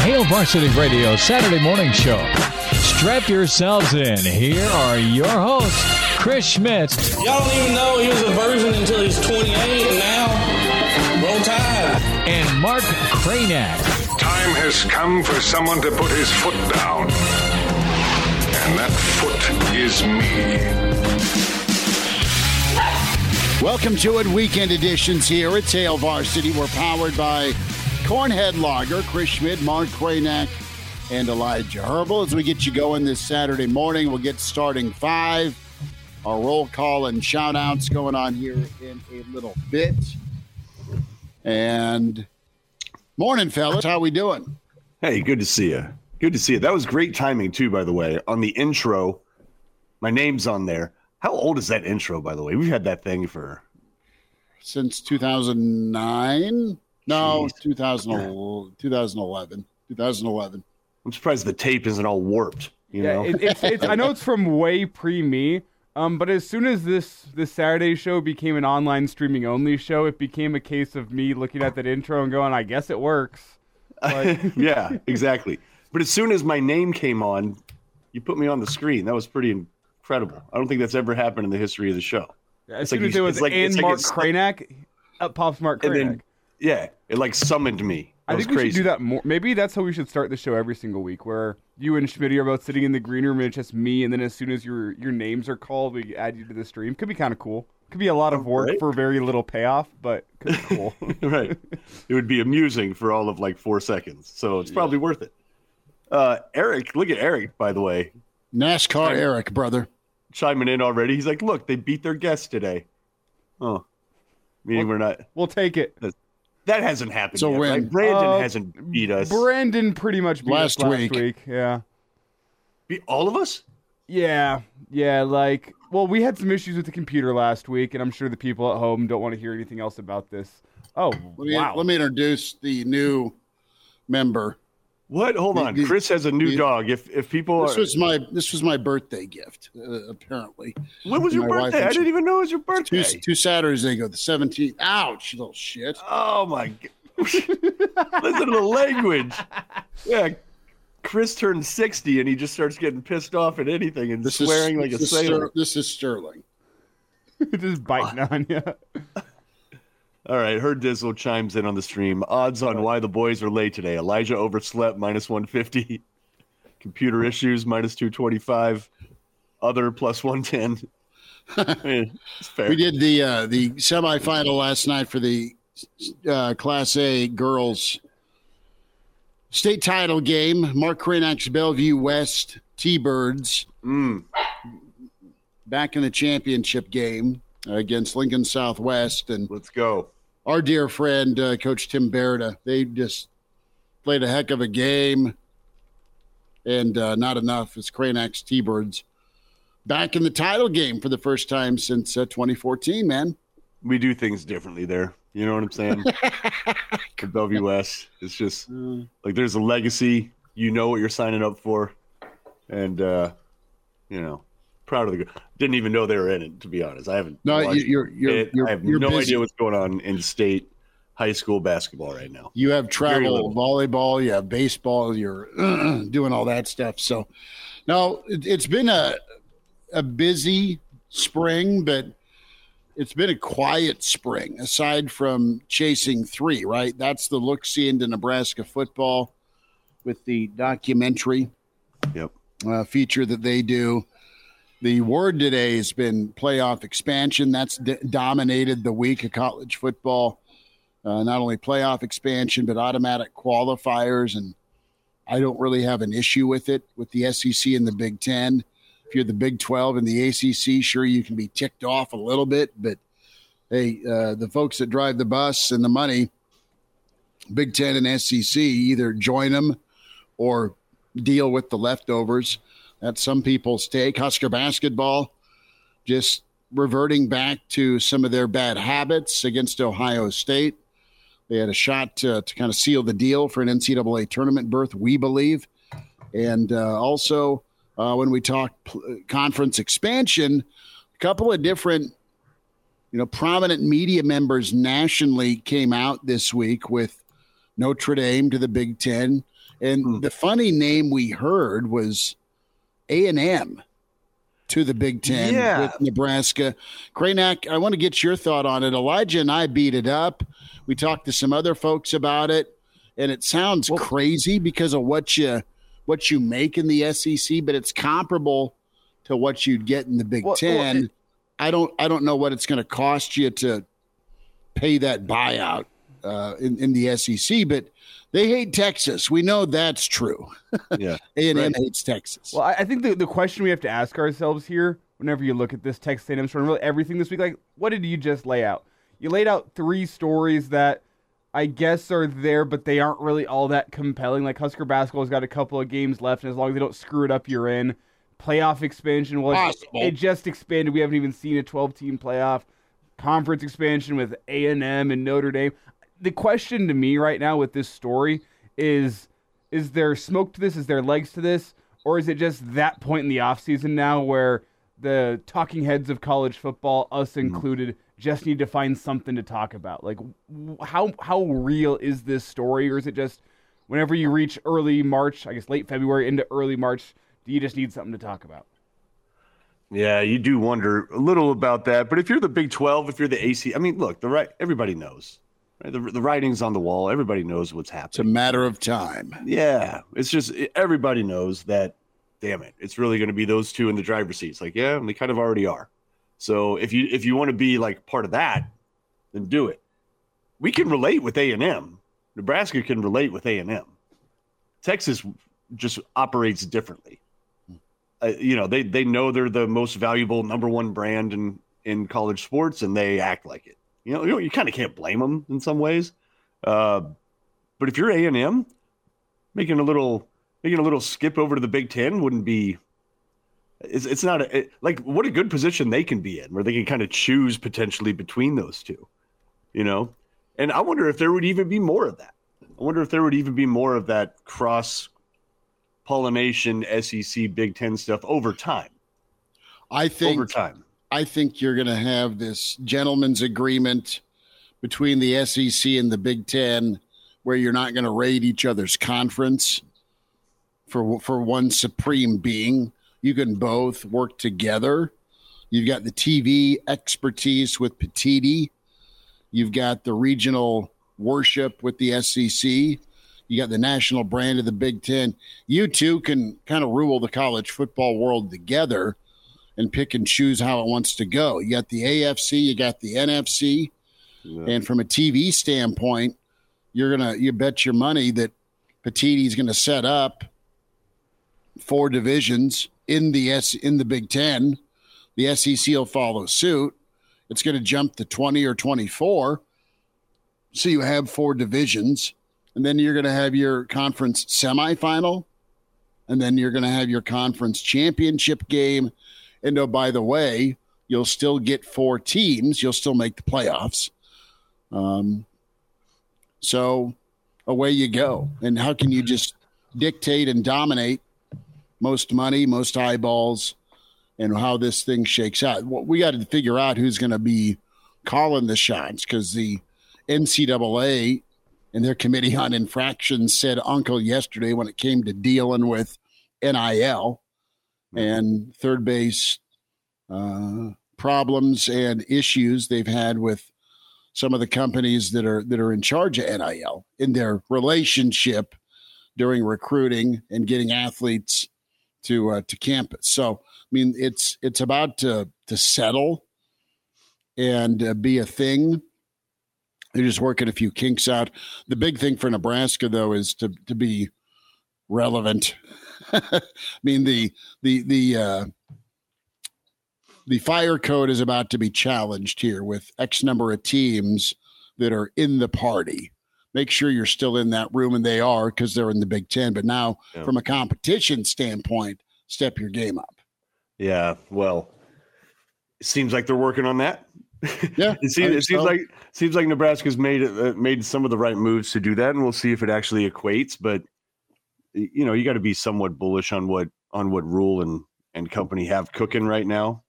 Hail Varsity Radio Saturday morning show. Strap yourselves in. Here are your hosts, Chris Schmidt. Y'all don't even know he was a virgin until he's 28, and now roll tide. And Mark Kraynak. Time has come for someone to put his foot down. And that foot is me. Welcome to it. Weekend editions here at Hail Varsity. We're powered by Cornhead Lager, Chris Schmidt, Mark Kraynak, and Elijah Herbel. As we get you going this Saturday morning, we'll get starting five. Our roll call and shout outs going on here in a little bit. And morning, fellas. How we doing? Hey, good to see you. Good to see you. That was great timing too, by the way. On the intro, my name's on there. How old is that intro, by the way? We've had that thing for Since 2009? No, Jeez. 2000, 2011. 2011. I'm surprised the tape isn't all warped. You yeah, know, it, it's, it's, I know it's from way pre me. Um, but as soon as this this Saturday show became an online streaming only show, it became a case of me looking at that intro and going, "I guess it works." Like, yeah, exactly. But as soon as my name came on, you put me on the screen. That was pretty incredible. I don't think that's ever happened in the history of the show. as It's soon like as you- it was like- and it's like Mark it's- Kraynak, up pops Mark And then, yeah, it like summoned me. That I was think we crazy. should do that more. Maybe that's how we should start the show every single week, where you and Schmidt are both sitting in the green room and it's just me, and then as soon as your your names are called, we add you to the stream. Could be kind of cool. Could be a lot of work Right. for very little payoff, but could be cool. right. It would be amusing for all of like four seconds. So it's probably worth it. Uh, Eric, look at Eric, by the way, NASCAR Eric, brother. chiming in already. He's like, look, they beat their guest today. Oh, meaning we're not. we'll take it. That hasn't happened So a yet. win. Right? Brandon Uh, hasn't beat us. Brandon pretty much beat Last us last week. week. Yeah. beat all of us? Yeah, yeah, like, well, we had some issues with the computer last week, and I'm sure the people at home don't want to hear anything else about this. Oh, Let me, wow. let me introduce the new member. What? Hold on. the- Chris has a new the- dog. If if people This are, was my this was my birthday gift. Uh, apparently, when was your birthday? I didn't even know it was your birthday. two Saturdays ago, the seventeenth. Ouch, little shit. Oh my god! Listen to the language. Yeah, Chris turned sixty and he just starts getting pissed off at anything and This swearing is like a this is sailor. Ster- this is Sterling. just biting on you. All right, Her Dizzle chimes in on the stream. Odds on why the boys are late today. Elijah overslept, minus 150. Computer issues, minus 225. Other, plus 110. Eh, it's fair. We did the uh, the semifinal last night for the uh, Class A girls state title game. Mark Kraynak's Bellevue West T-Birds Mm, back in the championship game against Lincoln Southwest, and let's go. Our dear friend uh, Coach Tim Berta. They just played a heck of a game, and uh, not enough as Kraynak's T-Birds back in the title game for the first time since uh, 2014. Man. We do things differently there. You know what I'm saying? For Bellevue West, it's just like there's a legacy. You know what you're signing up for, and uh, you know, proud of the. Girl. Didn't even know they were in it. To be honest, I haven't. No, you're you're it. you're, I have you're no busy. idea what's going on in state high school basketball right now. You have travel, volleyball, you have baseball, you're doing all that stuff. So, no, it, it's been a a busy spring, but it's been a quiet spring. Aside from chasing three, right? That's the look see into Nebraska football with the documentary Yep. uh, feature that they do. The word today has been playoff expansion. That's d- dominated the week of college football. Uh, not only playoff expansion, but automatic qualifiers. And I don't really have an issue with it with the SEC and the Big Ten. If you're the Big 12 and the ACC, sure, you can be ticked off a little bit. But hey, uh, the folks that drive the bus and the money, Big Ten and SEC, either join them or deal with the leftovers. That's some people's take. Husker basketball just reverting back to some of their bad habits against Ohio State. They had a shot to, to kind of seal the deal for an NCAA tournament berth, we believe. And uh, also, uh, when we talk p- conference expansion, a couple of different, you know, prominent media members nationally came out this week with Notre Dame to the Big Ten, And Hmm. the funny name we heard was A and M to the Big Ten Yeah. with Nebraska. Kraynak, I want to get your thought on it. Elijah and I beat it up. We talked to some other folks about it, and it sounds crazy because of what you what you make in the SEC, but it's comparable to what you'd get in the Big Well- well, Ten. it- I don't I don't know what it's going to cost you to pay that buyout uh, in, in the SEC, but they hate Texas. We know that's true. Yeah. A and M Right. hates Texas. Well, I, I think the, the question we have to ask ourselves here, whenever you look at this Texas A&M story, really everything this week, like, what did you just lay out? You laid out three stories that I guess are there, but they aren't really all that compelling. Like Husker basketball's got a couple of games left, and as long as they don't screw it up, you're in. Playoff expansion, well, Possible. it just expanded. We haven't even seen a 12-team playoff. Conference expansion with A&M and Notre Dame. The question to me right now with this story is is there smoke to this? Is there legs to this? Or is it just that point in the offseason now where the talking heads of college football, us mm-hmm. included, just need to find something to talk about? Like, how how real is this story, or is it just whenever you reach early March, I guess late February into early March, do you just need something to talk about? Yeah, you do wonder a little about that. But if you're the Big 12, if you're the AC, I mean, look, the right everybody knows. Right? The, the writing's on the wall. Everybody knows what's happening. it's a matter of time. Yeah, it's just everybody knows that. Damn it, it's really going to be those two in the driver's seats. Like, yeah, and they kind of already are. So if you if you want to be like part of that, then do it. We can relate with A and M. Nebraska can relate with A and M. Texas just operates differently. Uh, you know, they they know they're the most valuable number one brand in in college sports, and they act like it. You know, you, know, you kind of can't blame them in some ways. Uh, but if you're A and M, making a little making a little skip over to the Big Ten wouldn't be. It's, it's not a, it, like what a good position they can be in, where they can kind of choose potentially between those two, you know. And I wonder if there would even be more of that. I wonder if there would even be more of that cross pollination SEC Big Ten stuff over time. I think over time. I think you're going to have this gentleman's agreement between the SEC and the Big Ten, where you're not going to raid each other's conference for for one supreme being. You can both work together. You've got the TV expertise with Petitti. You've got the regional worship with the SEC. You got the national brand of the Big Ten. You two can kind of rule the college football world together and pick and choose how it wants to go. You got the AFC, you got the NFC, and from a TV standpoint, you're gonna you bet your money that Petitti's going to set up four divisions in the S in the Big Ten. The SEC will follow suit. It's going to jump to twenty or twenty four. So you have four divisions, and then you're going to have your conference semifinal, and then you're going to have your conference championship game. And oh, by the way, you'll still get four teams. You'll still make the playoffs. Um, so away you go. And how can you just dictate and dominate most money, most eyeballs, and how this thing shakes out? Well, we got to figure out who's going to be calling the shots because the NCAA and their committee on infractions said uncle yesterday when it came to dealing with NIL and third base uh, problems and issues they've had with some of the companies that are that are in charge of NIL in their relationship during recruiting and getting athletes to uh, to campus. So I mean, it's it's about to to settle and uh, be a thing. They're just working a few kinks out. The big thing for Nebraska, though, is to to be relevant. I mean the the the uh, the fire code is about to be challenged here with X number of teams that are in the party. Make sure you're still in that room, and they are because they're in the Big Ten. But now, Yeah. from a competition standpoint, step your game up. Yeah, well, it seems like they're working on that. Yeah, it seems, it seems so. like seems like Nebraska's made uh, made some of the right moves to do that, and we'll see if it actually equates. But you know, you got to be somewhat bullish on what on what Rhule and and company have cooking right now.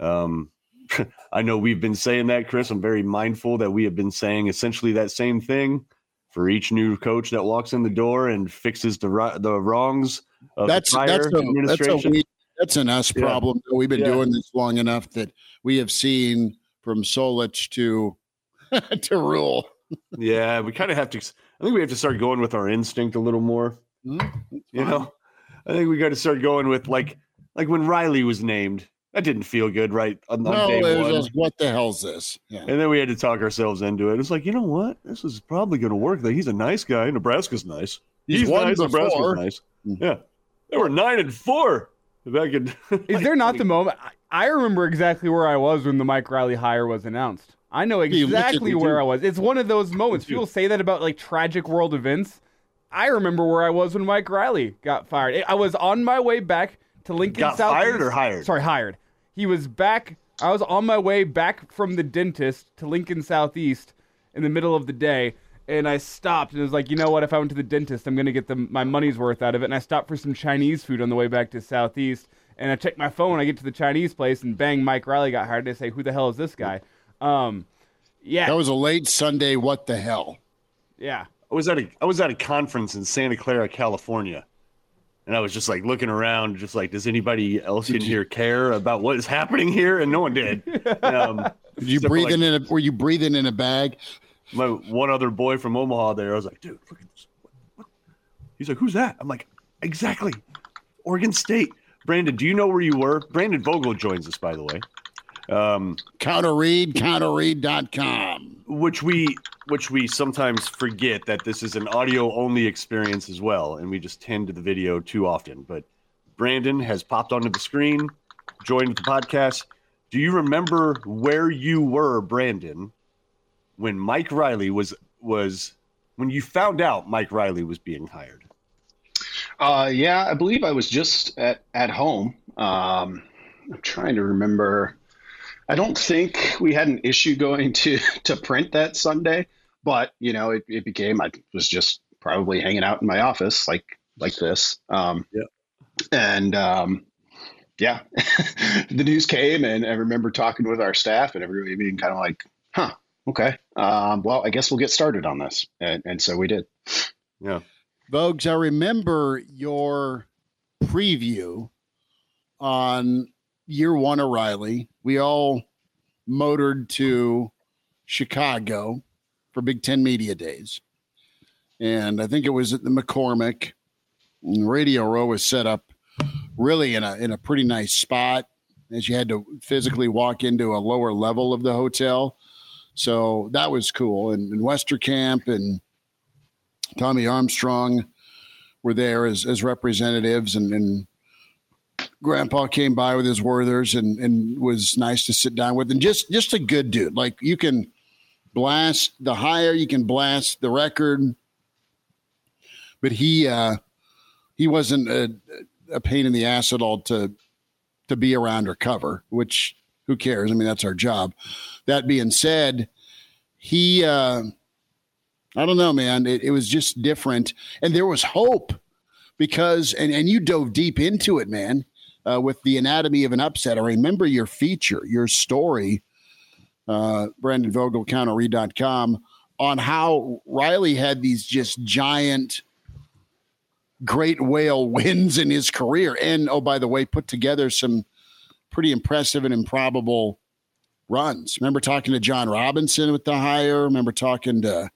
Um, I know we've been saying that, Chris. I'm very mindful that we have been saying essentially that same thing for each new coach that walks in the door and fixes the the wrongs of That's the prior that's a, that's a we, that's an us Yeah. problem. We've been Yeah. doing this long enough that we have seen from Solich to to Rhule. yeah, we kind of have to. I think we have to start going with our instinct a little more. You know, I think we got to start going with like like when Riley was named. That didn't feel good, right? On, on No, day it was one. just, what the hell's this? Yeah. And then we had to talk ourselves into it. It's like, you know what? This is probably going to work. Like, he's a nice guy. Nebraska's nice. He's He's, won nice. Nebraska's nice. Mm. Yeah. They were nine and four back in. Is there not the moment? I- I remember exactly where I was when the Mike Riley hire was announced. I know you look at exactly where too. I was. It's one of those moments. People say that about like tragic world events. I remember where I was when Mike Riley got fired. I was on my way back to Lincoln Got South. fired or hired? Sorry, hired. He was back. I was on my way back from the dentist to Lincoln Southeast in the middle of the day, and I stopped and was like, you know what? If I went to the dentist, I'm gonna get the, my money's worth out of it. And I stopped for some Chinese food on the way back to Southeast, and I checked my phone. I get to the Chinese place, and bang, Mike Riley got hired. And I say, who the hell is this guy? Um, yeah, That was a late Sunday. What the hell? yeah. I was at a I was at a conference in Santa Clara, California, and I was just like looking around, just like, does anybody else in here care about what is happening here? And no one did. Um, Did you breathing like, in a? Were you breathing in a bag? my one other boy from Omaha there. I was like, dude, look at this. What, what? He's like, who's that? I'm like, exactly. Oregon State. Brandon, do you know where you were? Brandon Vogel joins us, by the way. Um, Counter read, counterread.com. which we which we sometimes forget that this is an audio only experience as well, and we just tend to the video too often. But Brandon has popped onto the screen, joined the podcast. Do you remember where you were, Brandon, when Mike Riley was was when you found out Mike Riley was being hired? Uh, yeah, I believe I was just at, at home. Um, I'm trying to remember. I don't think we had an issue going to, to print that Sunday, but you know, it, it became I was just probably hanging out in my office like like this. Um, Yeah. And um, yeah, the news came, and I remember talking with our staff, and everybody being kind of like, "Huh, okay, um, well, I guess we'll get started on this," and, and so we did. Yeah. Vogues, I remember your preview on year one O'Reilly. We all motored to Chicago for Big Ten Media Days. And I think it was at the McCormick. And Radio Row was set up really in a in a pretty nice spot as you had to physically walk into a lower level of the hotel. So that was cool. And, and Westerkamp and Tommy Armstrong were there as, as representatives, and, and Grandpa came by with his Werthers and, and was nice to sit down with, and just just a good dude. Like you can blast the higher, you can blast the record, but he uh, he wasn't a, a pain in the ass at all to to be around or cover. Which who cares? I mean, that's our job. That being said, he. Uh, I don't know, man. It, it was just different, and there was hope because, and and you dove deep into it, man, uh, with the anatomy of an upset. I remember your feature, your story, uh, Brandon Vogel, counterread.com, on how Riley had these just giant, great whale wins in his career, and oh, by the way, put together some pretty impressive and improbable runs. Remember talking to John Robinson with the hire. Remember talking to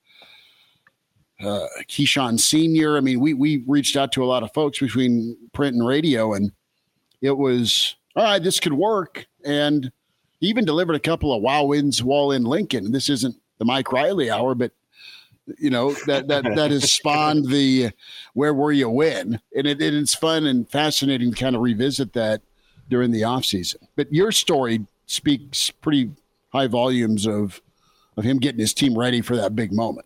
uh, Keyshawn Senior. I mean, we we reached out to a lot of folks between print and radio, and it was all right. This could work, and even delivered a couple of wow wins while in Lincoln. This isn't the Mike Riley hour, but you know that that that has spawned the where were you when, and it, it's fun and fascinating to kind of revisit that during the off season. But your story speaks pretty high volumes of of him getting his team ready for that big moment.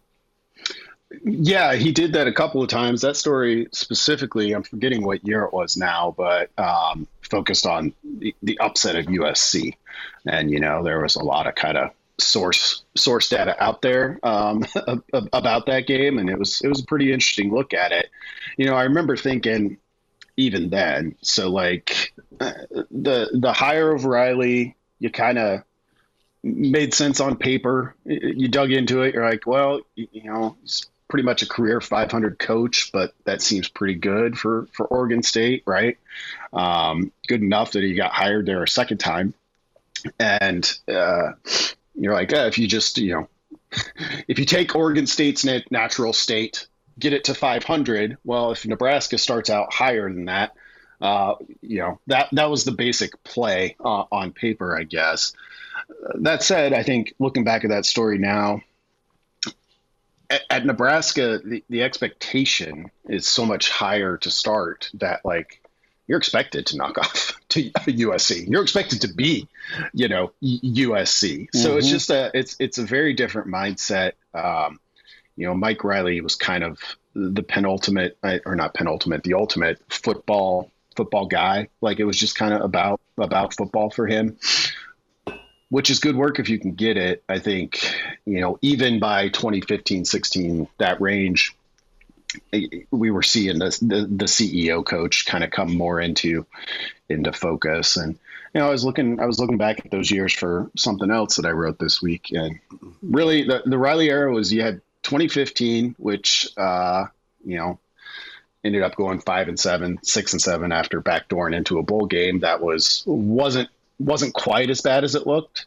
Yeah, he did that a couple of times. That story specifically, I'm forgetting what year it was now, but um, focused on the, the upset of USC. And, you know, there was a lot of kind of source source data out there um, about that game, and it was it was a pretty interesting look at it. You know, I remember thinking even then, so like uh, the the hire of Riley, you kind of made sense on paper. You dug into it. You're like, well, you, you know, pretty much a career 500 coach, but that seems pretty good for for Oregon State, right? Um, good enough that he got hired there a second time, and uh, you're like, eh, if you just you know, if you take Oregon State's natural state, get it to 500. Well, if Nebraska starts out higher than that, uh, you know that that was the basic play uh, on paper, I guess. That said, I think looking back at that story now, at, at Nebraska, the, the expectation is so much higher to start that like you're expected to knock off to USC. You're expected to be, you know, USC. So mm-hmm. it's just a it's it's a very different mindset. Um, you know, Mike Riley was kind of the penultimate, or not penultimate, the ultimate football football guy. Like it was just kind of about about football for him which is good work if you can get it. I think, you know, even by 2015, 16, that range, we were seeing the, the, CEO coach kind of come more into, into focus. And, you know, I was looking, I was looking back at those years for something else that I wrote this week. And really the, the Riley era was, you had 2015, which, uh, you know, ended up going five and seven, six and seven after backdooring into a bowl game that was wasn't wasn't quite as bad as it looked.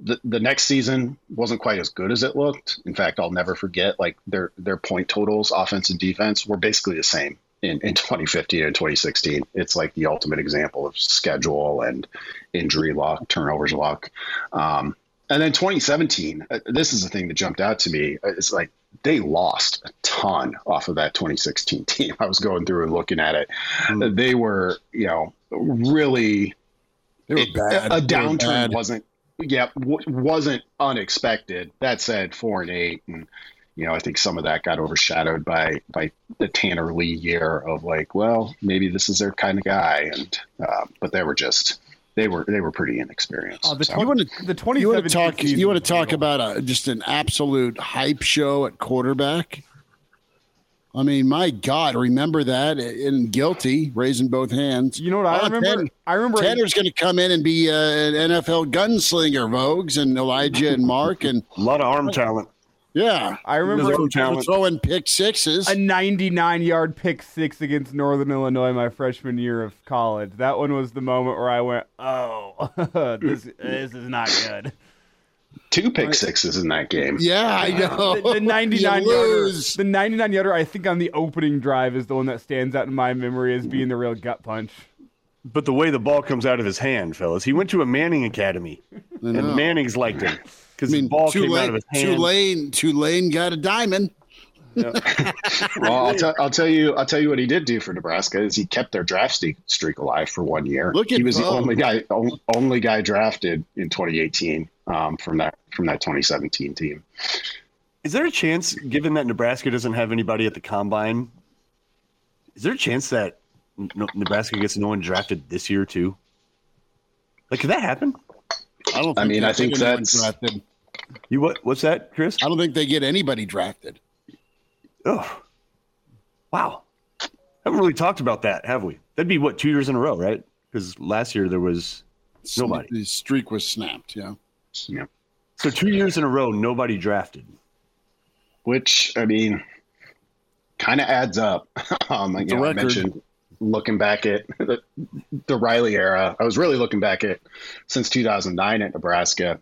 The, the next season wasn't quite as good as it looked. In fact, I'll never forget like their their point totals, offense and defense, were basically the same in, in 2015 and 2016. It's like the ultimate example of schedule and injury luck, turnovers luck. Um, and then 2017, uh, this is the thing that jumped out to me. It's like they lost a ton off of that 2016 team. I was going through and looking at it. Mm. They were, you know, really it, a downturn wasn't yeah w- wasn't unexpected. That said, four and eight, and you know I think some of that got overshadowed by by the Tanner Lee year of like, well, maybe this is their kind of guy, and uh, but they were just they were they were pretty inexperienced. Oh, the, so. you want to the twenty you want to talk you want to talk about a, just an absolute hype show at quarterback. I mean, my God, remember that and guilty, raising both hands. You know what I oh, remember? Tanner, I remember Tanner's going to come in and be uh, an NFL gunslinger, Vogues and Elijah and Mark and a lot of arm talent. Yeah, I remember throwing pick sixes. A 99 yard pick six against Northern Illinois my freshman year of college. That one was the moment where I went, "Oh, this this is not good." Two pick sixes in that game. Yeah, I know. The, the 99 yarder, the 99 yarder, I think on the opening drive is the one that stands out in my memory as being the real gut punch. But the way the ball comes out of his hand, fellas, he went to a Manning academy, and Mannings liked him because I mean, the ball Tulane, came out of his hand. Tulane, Tulane got a diamond. well, I'll, t- I'll tell you. I'll tell you what he did do for Nebraska is he kept their draft streak alive for one year. Look at he was Bo. the only guy, only guy drafted in 2018 um, from that from that 2017 team. Is there a chance, given that Nebraska doesn't have anybody at the combine, is there a chance that Nebraska gets no one drafted this year too? Like, could that happen? I don't. I mean, I think that's drafted. You what? What's that, Chris? I don't think they get anybody drafted. Oh, wow! Haven't really talked about that, have we? That'd be what two years in a row, right? Because last year there was nobody. The streak was snapped. Yeah. Yeah. So two years in a row, nobody drafted. Which I mean, kind of adds up. um, you know, I mentioned looking back at the, the, Riley era. I was really looking back at since 2009 at Nebraska.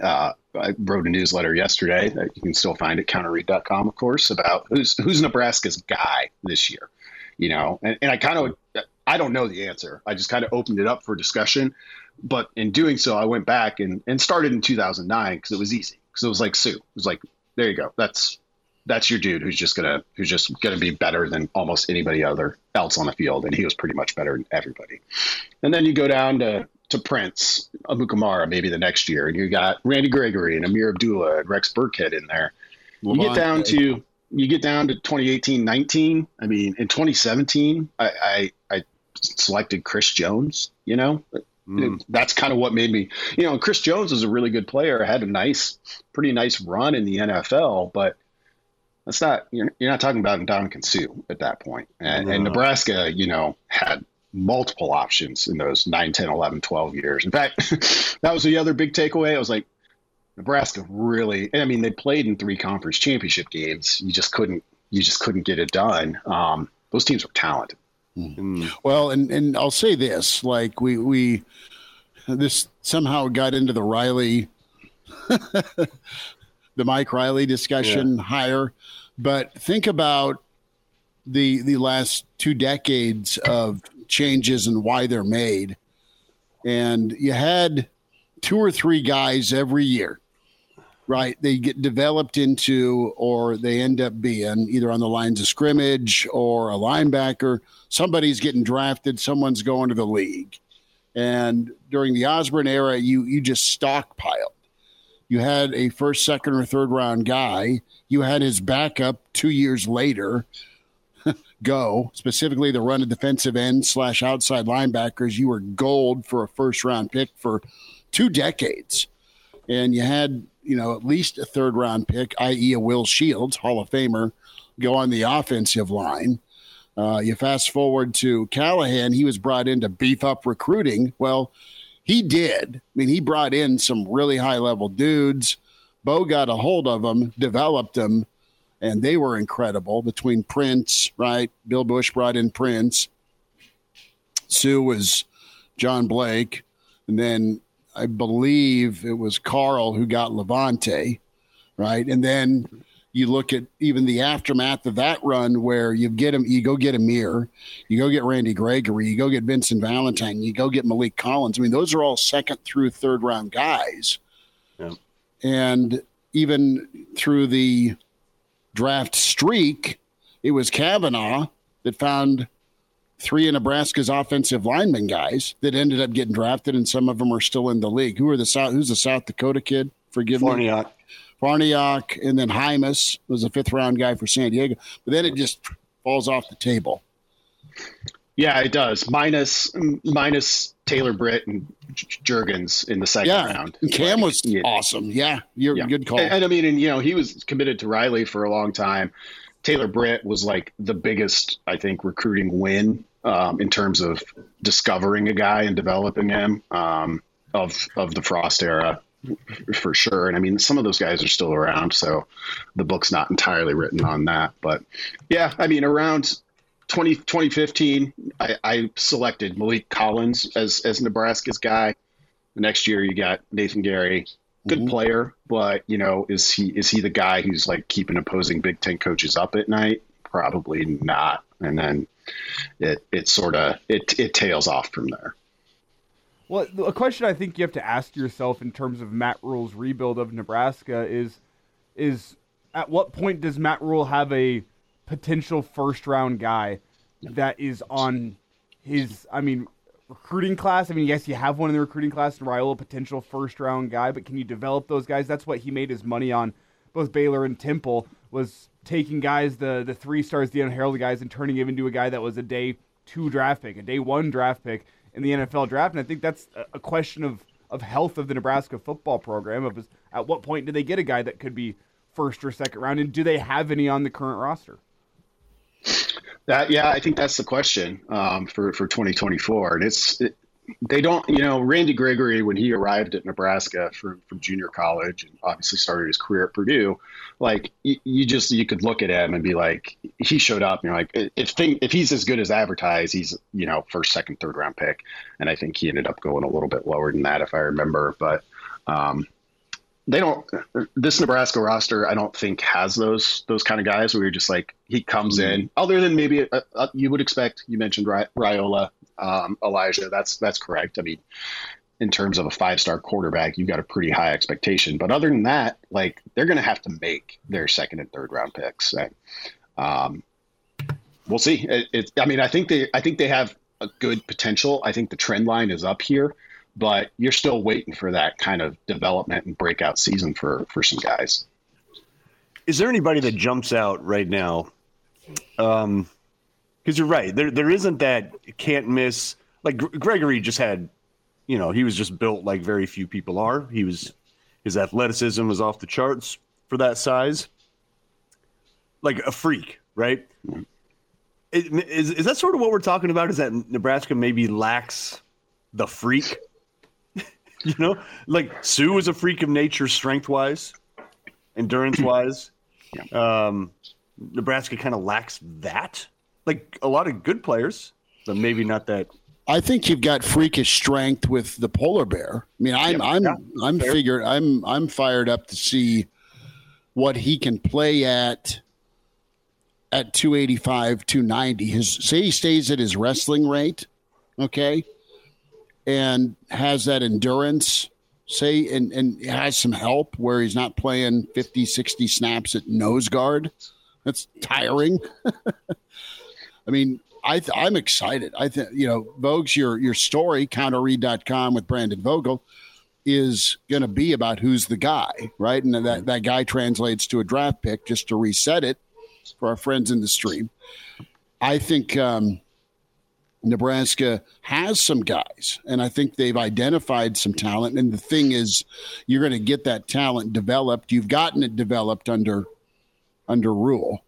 Uh, I wrote a newsletter yesterday that you can still find at counterread.com, of course, about who's who's Nebraska's guy this year. You know, and, and I kind of I don't know the answer. I just kind of opened it up for discussion. But in doing so, I went back and, and started in 2009 because it was easy. Because it was like Suh. It was like, there you go. That's that's your dude who's just gonna who's just gonna be better than almost anybody other else on the field, and he was pretty much better than everybody. And then you go down to to Prince Amukamara maybe the next year, and you got Randy Gregory and Ameer Abdullah and Rex Burkhead in there. You get down to you get down to 2018 19 i mean in 2017 i i, I selected chris jones you know mm. that's kind of what made me you know chris jones was a really good player had a nice pretty nice run in the nfl but that's not you're, you're not talking about Ndamukong Suh at that point and, and nebraska you know had multiple options in those 9 10 11 12 years in fact that was the other big takeaway i was like Nebraska really, I mean, they played in three conference championship games. You just couldn't, you just couldn't get it done. Um, those teams were talented. Mm. Well, and and I'll say this: like we we this somehow got into the Riley, the Mike Riley discussion higher, but think about the the last two decades of changes and why they're made, and you had two or three guys every year. Right, they get developed into, or they end up being either on the lines of scrimmage or a linebacker. Somebody's getting drafted, someone's going to the league. And during the Osborne era, you you just stockpiled. You had a first, second, or third round guy. You had his backup two years later go, specifically the run of defensive end slash outside linebackers. You were gold for a first round pick for two decades. And you had, you know, at least a third round pick, i.e., a Will Shields, Hall of Famer, go on the offensive line. Uh, you fast forward to Callahan, he was brought in to beef up recruiting. Well, he did. I mean, he brought in some really high level dudes. Bo got a hold of them, developed them, and they were incredible. Between Prince, right? Bill Busch brought in Prince. Suh was John Blake. And then I believe it was Carl who got Lavonte, right? And then you look at even the aftermath of that run where you get him, you go get Ameer, you go get Randy Gregory, you go get Vincent Valentine, you go get Maliek Collins. I mean, those are all second through third round guys. Yeah. And even through the draft streak, it was Cavanaugh that found three of Nebraska's offensive lineman guys that ended up getting drafted, and some of them are still in the league. Who are the South? Who's the South Dakota kid? Forgive me. Farniok. Farniok, and then Jaimes was a fifth round guy for San Diego. But then it just falls off the table. Yeah, it does. Minus minus Taylor Britt and Jurgens in the second Yeah, round. and Cam was yeah. awesome. Yeah, you're Yeah. good call. And, and I mean, and you know, he was committed to Riley for a long time. Taylor Britt was like the biggest, I think, recruiting win um, in terms of discovering a guy and developing him um, of of the Frost era for sure. And I mean, some of those guys are still around, so the book's not entirely written on that. But yeah, I mean, around 20, 2015, I, I selected Maliek Collins as as Nebraska's guy. The next year, you got Nathan Gerry, good player, but you know, is he is he the guy who's like keeping opposing Big Ten coaches up at night? Probably not. And then it it sort of it it tails off from there. Well, a question I think you have to ask yourself in terms of Matt Rhule's rebuild of Nebraska is, is at what point does Matt Rhule have a potential first round guy that is on his, I mean, recruiting class? I mean, yes, you have one in the recruiting class, and Ryle, a potential first round guy, but can you develop those guys? That's what he made his money on, both Baylor and Temple, was taking guys, the the three stars, the unheralded guys, and turning him into a guy that was a day two draft pick, a day one draft pick in the NFL draft. And I think that's a- question of, of health of the Nebraska football program. Of at what point do they get a guy that could be first or second round, and do they have any on the current roster? That yeah, I think that's the question um, for for 2024, and it's it, they don't you know Randy Gregory when he arrived at Nebraska from from junior college and obviously started his career at Purdue, like you, you just you could look at him and be like he showed up and you're like if thing, if he's as good as advertised, he's you know first second third round pick, and I think he ended up going a little bit lower than that if I remember, but. Um, they don't this Nebraska roster I don't think has those those kind of guys where you're just like he comes in other than maybe uh, uh, you would expect you mentioned Ry- Raiola um, Elijah that's that's correct. I mean in terms of a five star quarterback you've got a pretty high expectation. But other than that like they're going to have to make their second and third round picks. And, um, we'll see. It, it, I mean I think they I think they have a good potential. I think the trend line is up here but you're still waiting for that kind of development and breakout season for for some guys. Is there anybody that jumps out right now? Um, because you're right. There there isn't that can't miss. Like Gr- Gregory just had, you know, he was just built like very few people are. He was his athleticism was off the charts for that size. Like a freak, right? Is, is, is that sort of what we're talking about? Is that Nebraska maybe lacks the freak? You know, like Suh is a freak of nature, strength wise, endurance wise. Um, Nebraska kind of lacks that. Like a lot of good players, but maybe not that. I think you've got freakish strength with the polar bear. I mean, I'm Yeah, I'm yeah, I'm fair. figured I'm I'm fired up to see what he can play at at 285, 290. His say he stays at his wrestling rate, okay, and has that endurance, say, and and has some help where he's not playing 50, 60 snaps at nose guard. That's tiring. I mean, I th- I'm excited. I think you know, Vogue's your your story, counterread.com with Brandon Vogel, is going to be about who's the guy, right? And that that guy translates to a draft pick. Just to reset it for our friends in the stream, I think um, Nebraska has some guys, and I think they've identified some talent. And the thing is, you're going to get that talent developed. You've gotten it developed under under Rhule.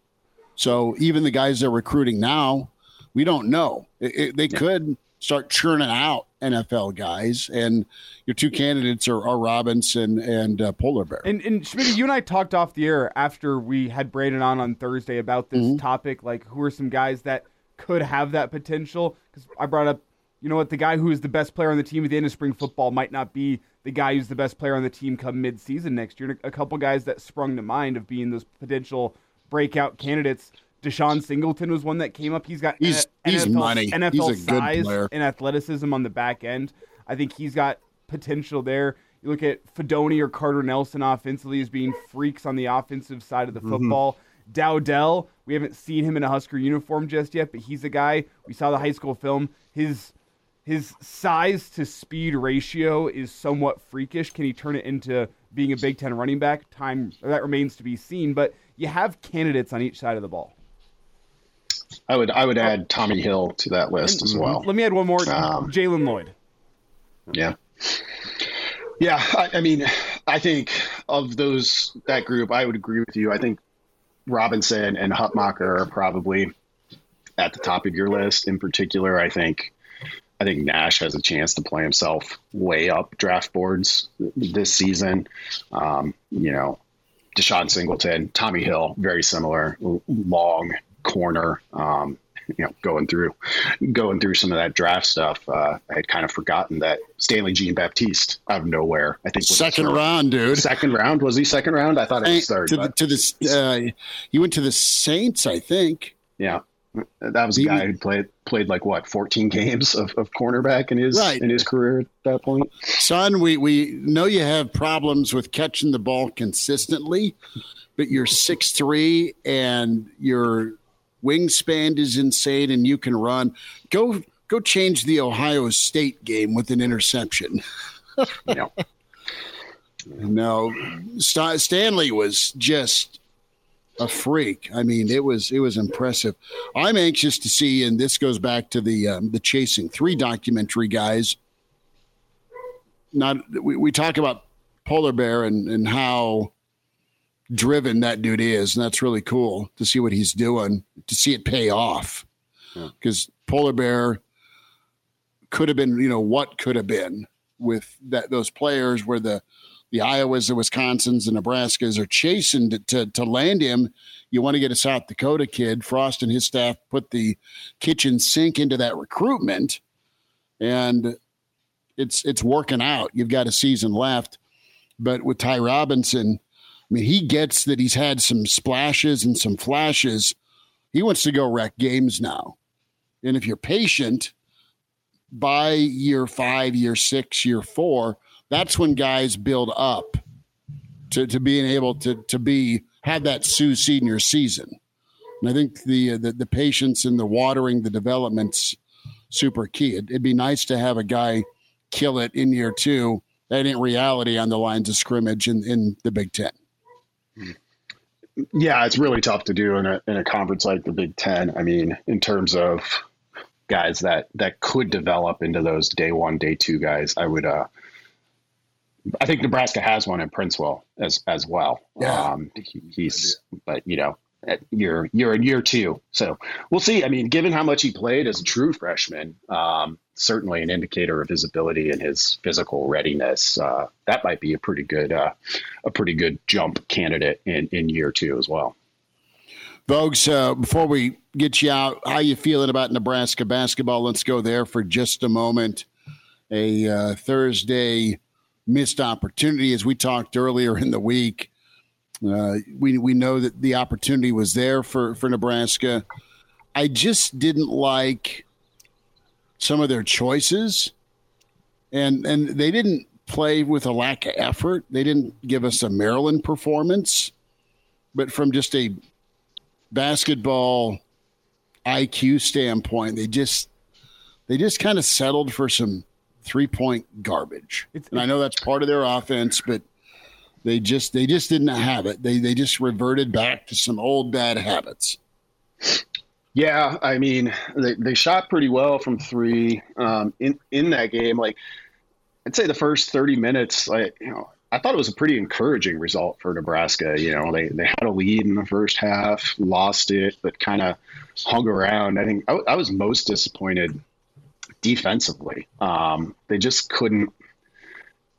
So even the guys they're recruiting now, we don't know. It- it- they could start churning out NFL guys, and your two candidates are, are Robinson and uh, Polar Bear. And and Schmidt, you and I talked off the air after we had Brandon on on Thursday about this Mm-hmm. topic. Like, who are some guys that could have that potential? Because I brought up, you know what, the guy who is the best player on the team at the end of spring football might not be the guy who's the best player on the team come mid-season next year. And a couple guys that sprung to mind of being those potential breakout candidates. Deshaun Singleton was one that came up. He's got He's- he's NFL, money. NFL He's a good size player. and athleticism on the back end. I think he's got potential there. You look at Fidone or Carter Nelson offensively as being freaks on the offensive side of the mm-hmm. football. Dowdell, we haven't seen him in a Husker uniform just yet, but he's a guy. We saw the high school film. His his size to speed ratio is somewhat freakish. Can he turn it into being a Big Ten running back? Time that remains to be seen. But you have candidates on each side of the ball. I would I would add Tommy Hill to that list as well. Let me add one more. Um, Jalen Lloyd. Yeah. Yeah, I, I mean, I think of those that group, I would agree with you. I think Robinson and Hutmacher are probably at the top of your list. In particular, I think I think Nash has a chance to play himself way up draft boards this season. Um, you know, Deshaun Singleton, Tommy Hill, very similar, long corner. Um, you know, going through going through some of that draft stuff, uh, I had kind of forgotten that Stanley Jean Baptiste out of nowhere. I think Second round, dude. Second round was he second round? I thought it was third. to the, to this, uh, he went to the Saints, I think. Yeah, that was a guy who played played like what 14 games of, of cornerback in his Right. in his career at that point. Son, we, we know you have problems with catching the ball consistently, but you're six three and your wingspan is insane and you can run. Go go change the Ohio State game with an interception. No, St- Stanley was just a freak. I mean, it was it was impressive. I'm anxious to see, and this goes back to the um, the Chasing Three documentary guys. Not we, we talk about Polar Bear and and how driven that dude is, and that's really cool to see what he's doing, to see it pay off. Because Polar Bear could have been, you know, what could have been with that those players where the the Iowas, the Wisconsins, the Nebraskas are chasing to, to, to land him. You want to get a South Dakota kid. Frost and his staff put the kitchen sink into that recruitment, and it's it's working out. You've got a season left, but with Ty Robinson, I mean, he gets that he's had some splashes and some flashes. He wants to go wreck games now, and if you're patient, by year five, year six, year four, that's when guys build up to, to being able to to be have that Suh senior season. And I think the the, the patience and the watering, the development's super key. It, it'd be nice to have a guy kill it in year two. That ain't reality on the lines of scrimmage in, in the Big Ten. yeah, it's really tough to do in a in a conference like the Big Ten. I mean, in terms of guys that that could develop into those day one, day two guys, I would. uh I think Nebraska has one in Princewill as as well. Yeah. Um, he, he's, but you know, you're you're in year two, so we'll see. I mean, given how much he played as a true freshman, um, certainly an indicator of his ability and his physical readiness. Uh, that might be a pretty good uh, a pretty good jump candidate in in year two as well. Vogues, uh, before we get you out, how you feeling about Nebraska basketball? Let's go there for just a moment. A uh, Thursday missed opportunity, as we talked earlier in the week. Uh, we we know that the opportunity was there for for Nebraska. I just didn't like some of their choices, and and they didn't play with a lack of effort. They didn't give us a Maryland performance, but from just a basketball IQ standpoint, they just they just kind of settled for some three point garbage. It's, and I know that's part of their offense, but they just they just didn't have it. They they just reverted back to some old bad habits. Yeah, I mean they, they shot pretty well from three um, in in that game. Like I'd say the first thirty minutes, like you know, I thought it was a pretty encouraging result for Nebraska. You know, they, they had a lead in the first half, lost it, but kind of hung around. I think I, I, was most disappointed defensively. Um, they just couldn't.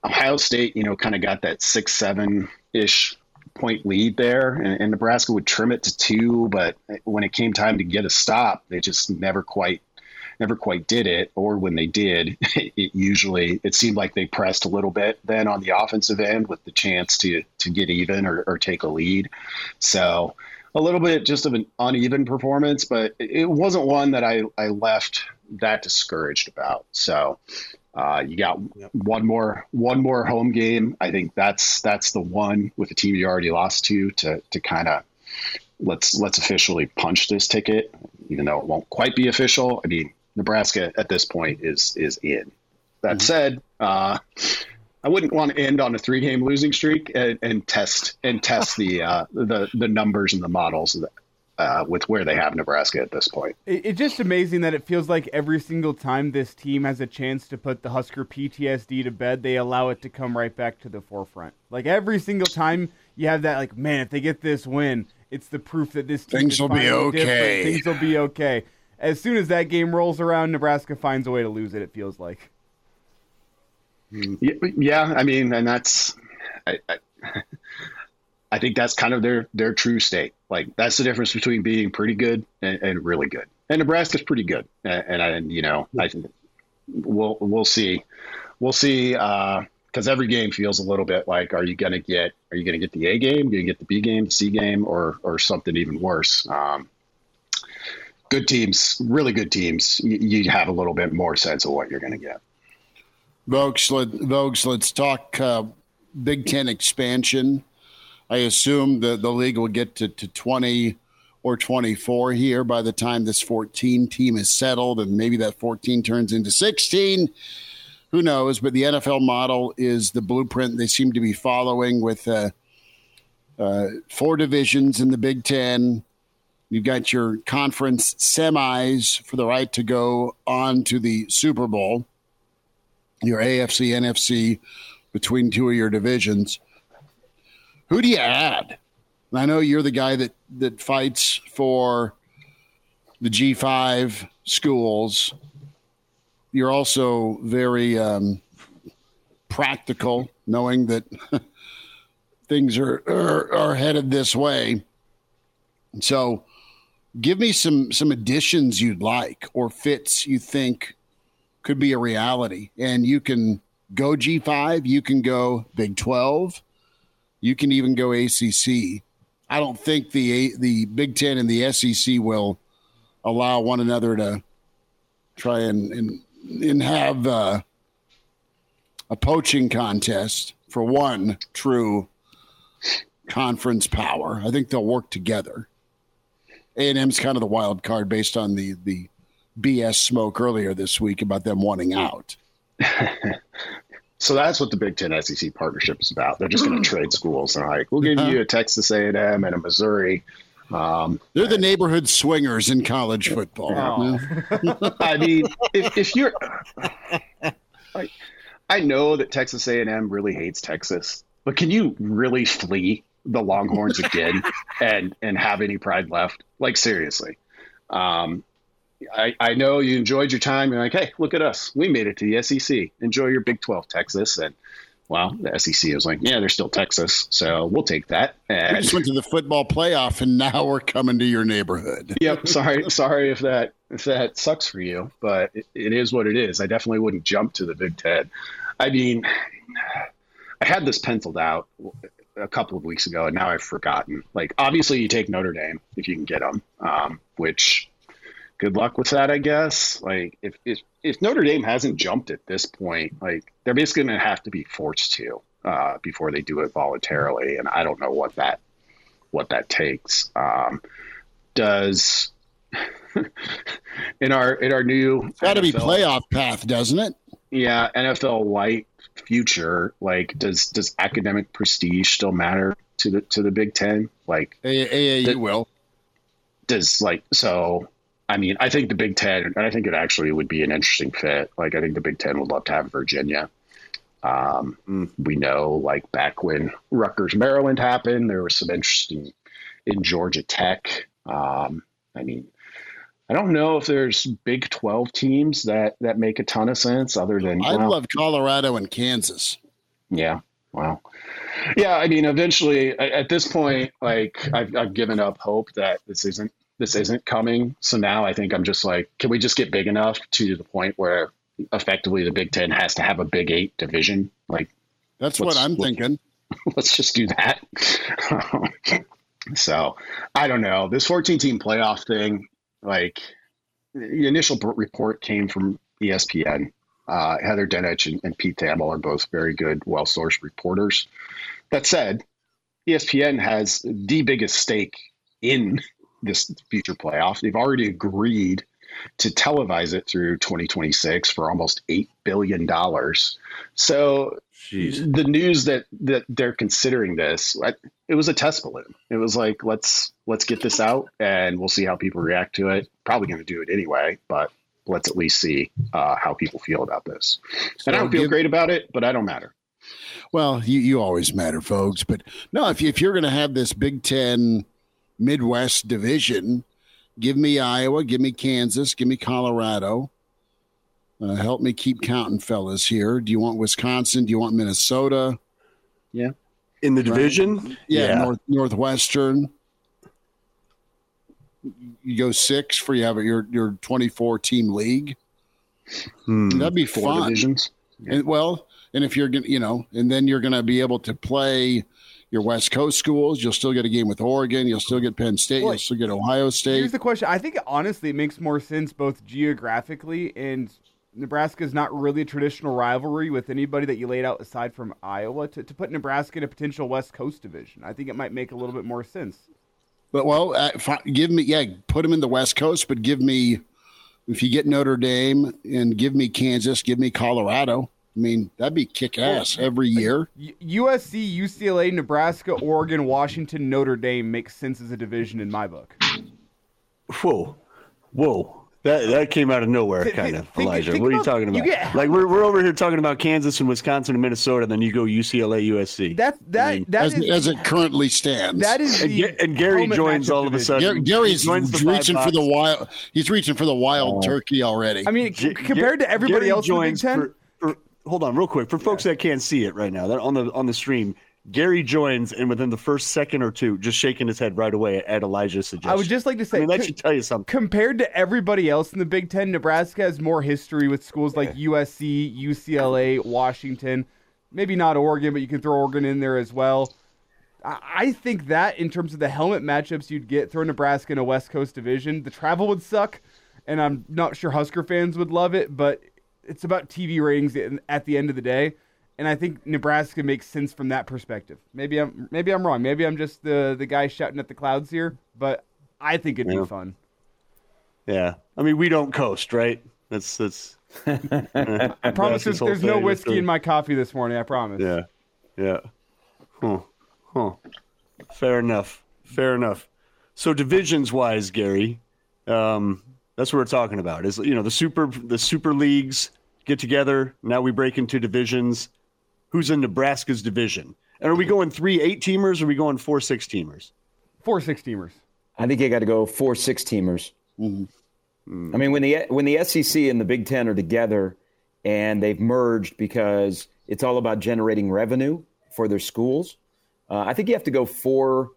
Ohio State, you know, kind of got that six, seven ish point lead there, and, and Nebraska would trim it to two. But when it came time to get a stop, they just never quite never quite did it, or when they did, it usually it seemed like they pressed a little bit then on the offensive end with the chance to to get even or, or take a lead. So a little bit just of an uneven performance, but it wasn't one that I, I left that discouraged about. So uh, you got one more one more home game. I think that's that's the one with the team you already lost to to to kind of let's let's officially punch this ticket, even though it won't quite be official. I mean, Nebraska at this point is is in. That mm-hmm. said, uh, I wouldn't want to end on a three game losing streak and, and test and test the uh, the the numbers and the models uh, with where they have Nebraska at this point. It's just amazing that it feels like every single time this team has a chance to put the Husker PTSD to bed, they allow it to come right back to the forefront. Like every single time you have that, like man, if they get this win, it's the proof that this things will be okay. Different. Things will be okay as soon as that game rolls around, Nebraska finds a way to lose it. It feels like. Yeah, I mean, and that's, I, I, I, think that's kind of their their true state. Like that's the difference between being pretty good and, and really good. And Nebraska's pretty good, and, and you know, I we'll we'll see, we'll see. Uh, because every game feels a little bit like are you going to get are you going to get the A game, are you get the B game, the C game, or or something even worse? Um, good teams, really good teams, you, you have a little bit more sense of what you're going to get. Vogues, let, Vogues, let's talk uh, Big Ten expansion. I assume the, the league will get to, to 20 or 24 here by the time this 14 team is settled, and maybe that 14 turns into 16. Who knows? But the NFL model is the blueprint they seem to be following with uh, uh, four divisions in the Big Ten, You've got your conference semis for the right to go on to the Super Bowl. Your AFC, NFC between two of your divisions. Who do you add? I know you're the guy that that fights for the G5 schools. You're also very um, practical, knowing that things are, are, are headed this way. So, give me some some additions you'd like or fits you think could be a reality and you can go G5 you can go Big 12 you can even go ACC I don't think the the Big 10 and the SEC will allow one another to try and and, and have uh, a poaching contest for one true conference power. I think they'll work together. A and M's kind of the wild card based on the the BS smoke earlier this week about them wanting out. so that's what the Big Ten SEC partnership is about. They're just going to trade schools and like we'll give you a Texas A and M and a Missouri. Um, They're the neighborhood swingers in college football. Oh. I mean, if, if you're, I, I know that Texas A and M really hates Texas, but can you really flee the Longhorns again and and have any pride left. Like seriously. Um, I, I know you enjoyed your time. You're like, hey, look at us. We made it to the SEC. Enjoy your Big 12, Texas. And well, the SEC was like, yeah, they're still Texas, so we'll take that. We just went to the football playoff, and now we're coming to your neighborhood. yep, sorry, sorry if that if that sucks for you, but it, it is what it is. I definitely wouldn't jump to the Big Ten. I mean, I had this penciled out a couple of weeks ago, and now I've forgotten. Like, obviously, you take Notre Dame if you can get them, um, which good luck with that, I guess. Like, if if if Notre Dame hasn't jumped at this point, like they're basically going to have to be forced to uh, before they do it voluntarily, and I don't know what that what that takes. Um, does in our in our new It's got to be playoff path, doesn't it? yeah NFL light future like does does academic prestige still matter to the to the Big Ten like AAU will. does like so I mean I think the Big Ten and I think it actually would be an interesting fit like I think the Big Ten would love to have Virginia um, we know like back when Rutgers Maryland happened there was some interesting in Georgia Tech um, I mean I don't know if there's Big 12 teams that that make a ton of sense other than I well, love Colorado and Kansas. Yeah. Wow. Yeah. I mean, eventually, at this point, like I've, I've given up hope that this isn't this isn't coming. So now I think I'm just like, can we just get big enough to the point where effectively the Big Ten has to have a Big Eight division? Like, That's what I'm let's- thinking. let's just do that. so I don't know. This 14 team playoff thing, like the initial report came from ESPN. Uh, Heather Dinich and, and Pete Thamel are both very good, well sourced reporters. That said, ESPN has the biggest stake in this future playoff. They've already agreed to televise it through 2026 for almost $8 billion. So Jeez. the news that that they're considering this it was a test balloon it was like let's let's get this out and we'll see how people react to it probably going to do it anyway but let's at least see uh, how people feel about this and i So don't feel great about it but i don't matter Well, you, you always matter, folks. But no, if, you, if you're going to have this Big Ten Midwest division, give me Iowa, give me Kansas, give me Colorado. Uh, help me keep counting, fellas. Here, do you want Wisconsin? Do you want Minnesota? Yeah, in the division? Yeah, North, Northwestern. You go six for you have your your 24 team league. Hmm. That'd be four fun. divisions And well, and if you're gonna, you know, and then you're gonna be able to play your West Coast schools. You'll still get a game with Oregon. You'll still get Penn State. Well, You'll still get Ohio State. Here's the question. I think honestly, it makes more sense both geographically and Nebraska is not really a traditional rivalry with anybody that you laid out aside from Iowa to, to put Nebraska in a potential West Coast division. I think it might make a little bit more sense. But well, uh, give me yeah, put them in the West Coast, but give me if you get Notre Dame and give me Kansas, give me Colorado. I mean, that'd be kick ass every uh, year. USC, UCLA, Nebraska, Oregon, Washington, Notre Dame makes sense as a division in my book. Whoa, whoa! That that came out of nowhere, Th- kind th- of. think- Elijah, think what are you about- talking you about? get- like we're we're over here talking about Kansas and Wisconsin and Minnesota, and then you go UCLA, USC. That that mean, that As, is as it currently stands. that is and, the and Gary joins all of a sudden. Gar- Gary's he joins the five reaching for the wild. He's reaching for the wild oh. turkey already. I mean, c- compared to everybody Gary else in the Big Ten, for- for- hold on, real quick, for folks that can't see it right now, that on the on the stream, Gary joins, and within the first second or two, just shaking his head right away at Elijah's suggestion. I would just like to I say, mean, that co- should tell you something. compared to everybody else in the Big Ten, Nebraska has more history with schools like USC, UCLA, Washington. Maybe not Oregon, but you can throw Oregon in there as well. I I think that in terms of the helmet matchups you'd get, throw Nebraska in a West Coast division, the travel would suck, and I'm not sure Husker fans would love it, but it's about TV ratings at- the end of the day, and I think Nebraska makes sense from that perspective. Maybe I'm maybe I'm wrong. Maybe I'm just the the guy shouting at the clouds here, but I think it'd Yeah. be fun. Yeah, I mean, we don't coast, right? That's that's. I promise there's, there's no whiskey in my coffee this morning. I promise. Yeah, yeah. Huh. Huh. Fair enough. Fair enough. So divisions wise, Gary, um, that's what we're talking about. Is you know the super the super leagues get together. Now we break into divisions. Who's in Nebraska's division? And are we going three eight teamers or are we going four six teamers? Four six teamers. I think you got to go four six teamers. Mm-hmm. I mean, when the when the SEC and the Big Ten are together and they've merged because it's all about generating revenue for their schools, uh, I think you have to go four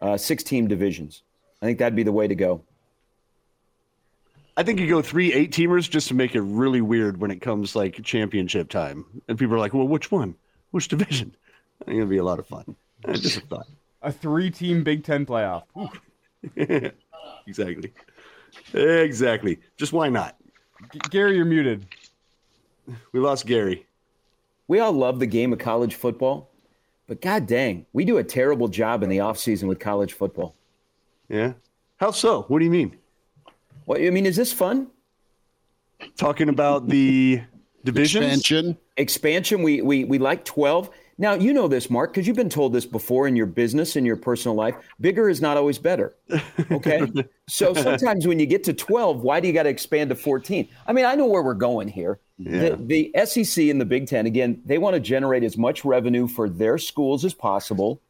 uh, six team divisions. I think that'd be the way to go. I think you go three eight teamers just to make it really weird when it comes like championship time, and people are like, "Well, which one? Which division?" I think it'll be a lot of fun. Uh, Just a thought. A three team Big Ten playoff. Ooh. exactly. Exactly. Just why not? G- Gary, you're muted. We lost Gary. We all love the game of college football, but god dang, we do a terrible job in the offseason with college football. Yeah. How so? What do you mean? What I mean, is this fun? Talking about the division Expansion. expansion we we we like 12 now you know this mark because you've been told this before in your business in your personal life. Bigger is not always better okay? So sometimes when you get to 12 why do you got to expand to 14 i mean i know where we're going here. Yeah. the, the sec and the big ten again they want to generate as much revenue for their schools as possible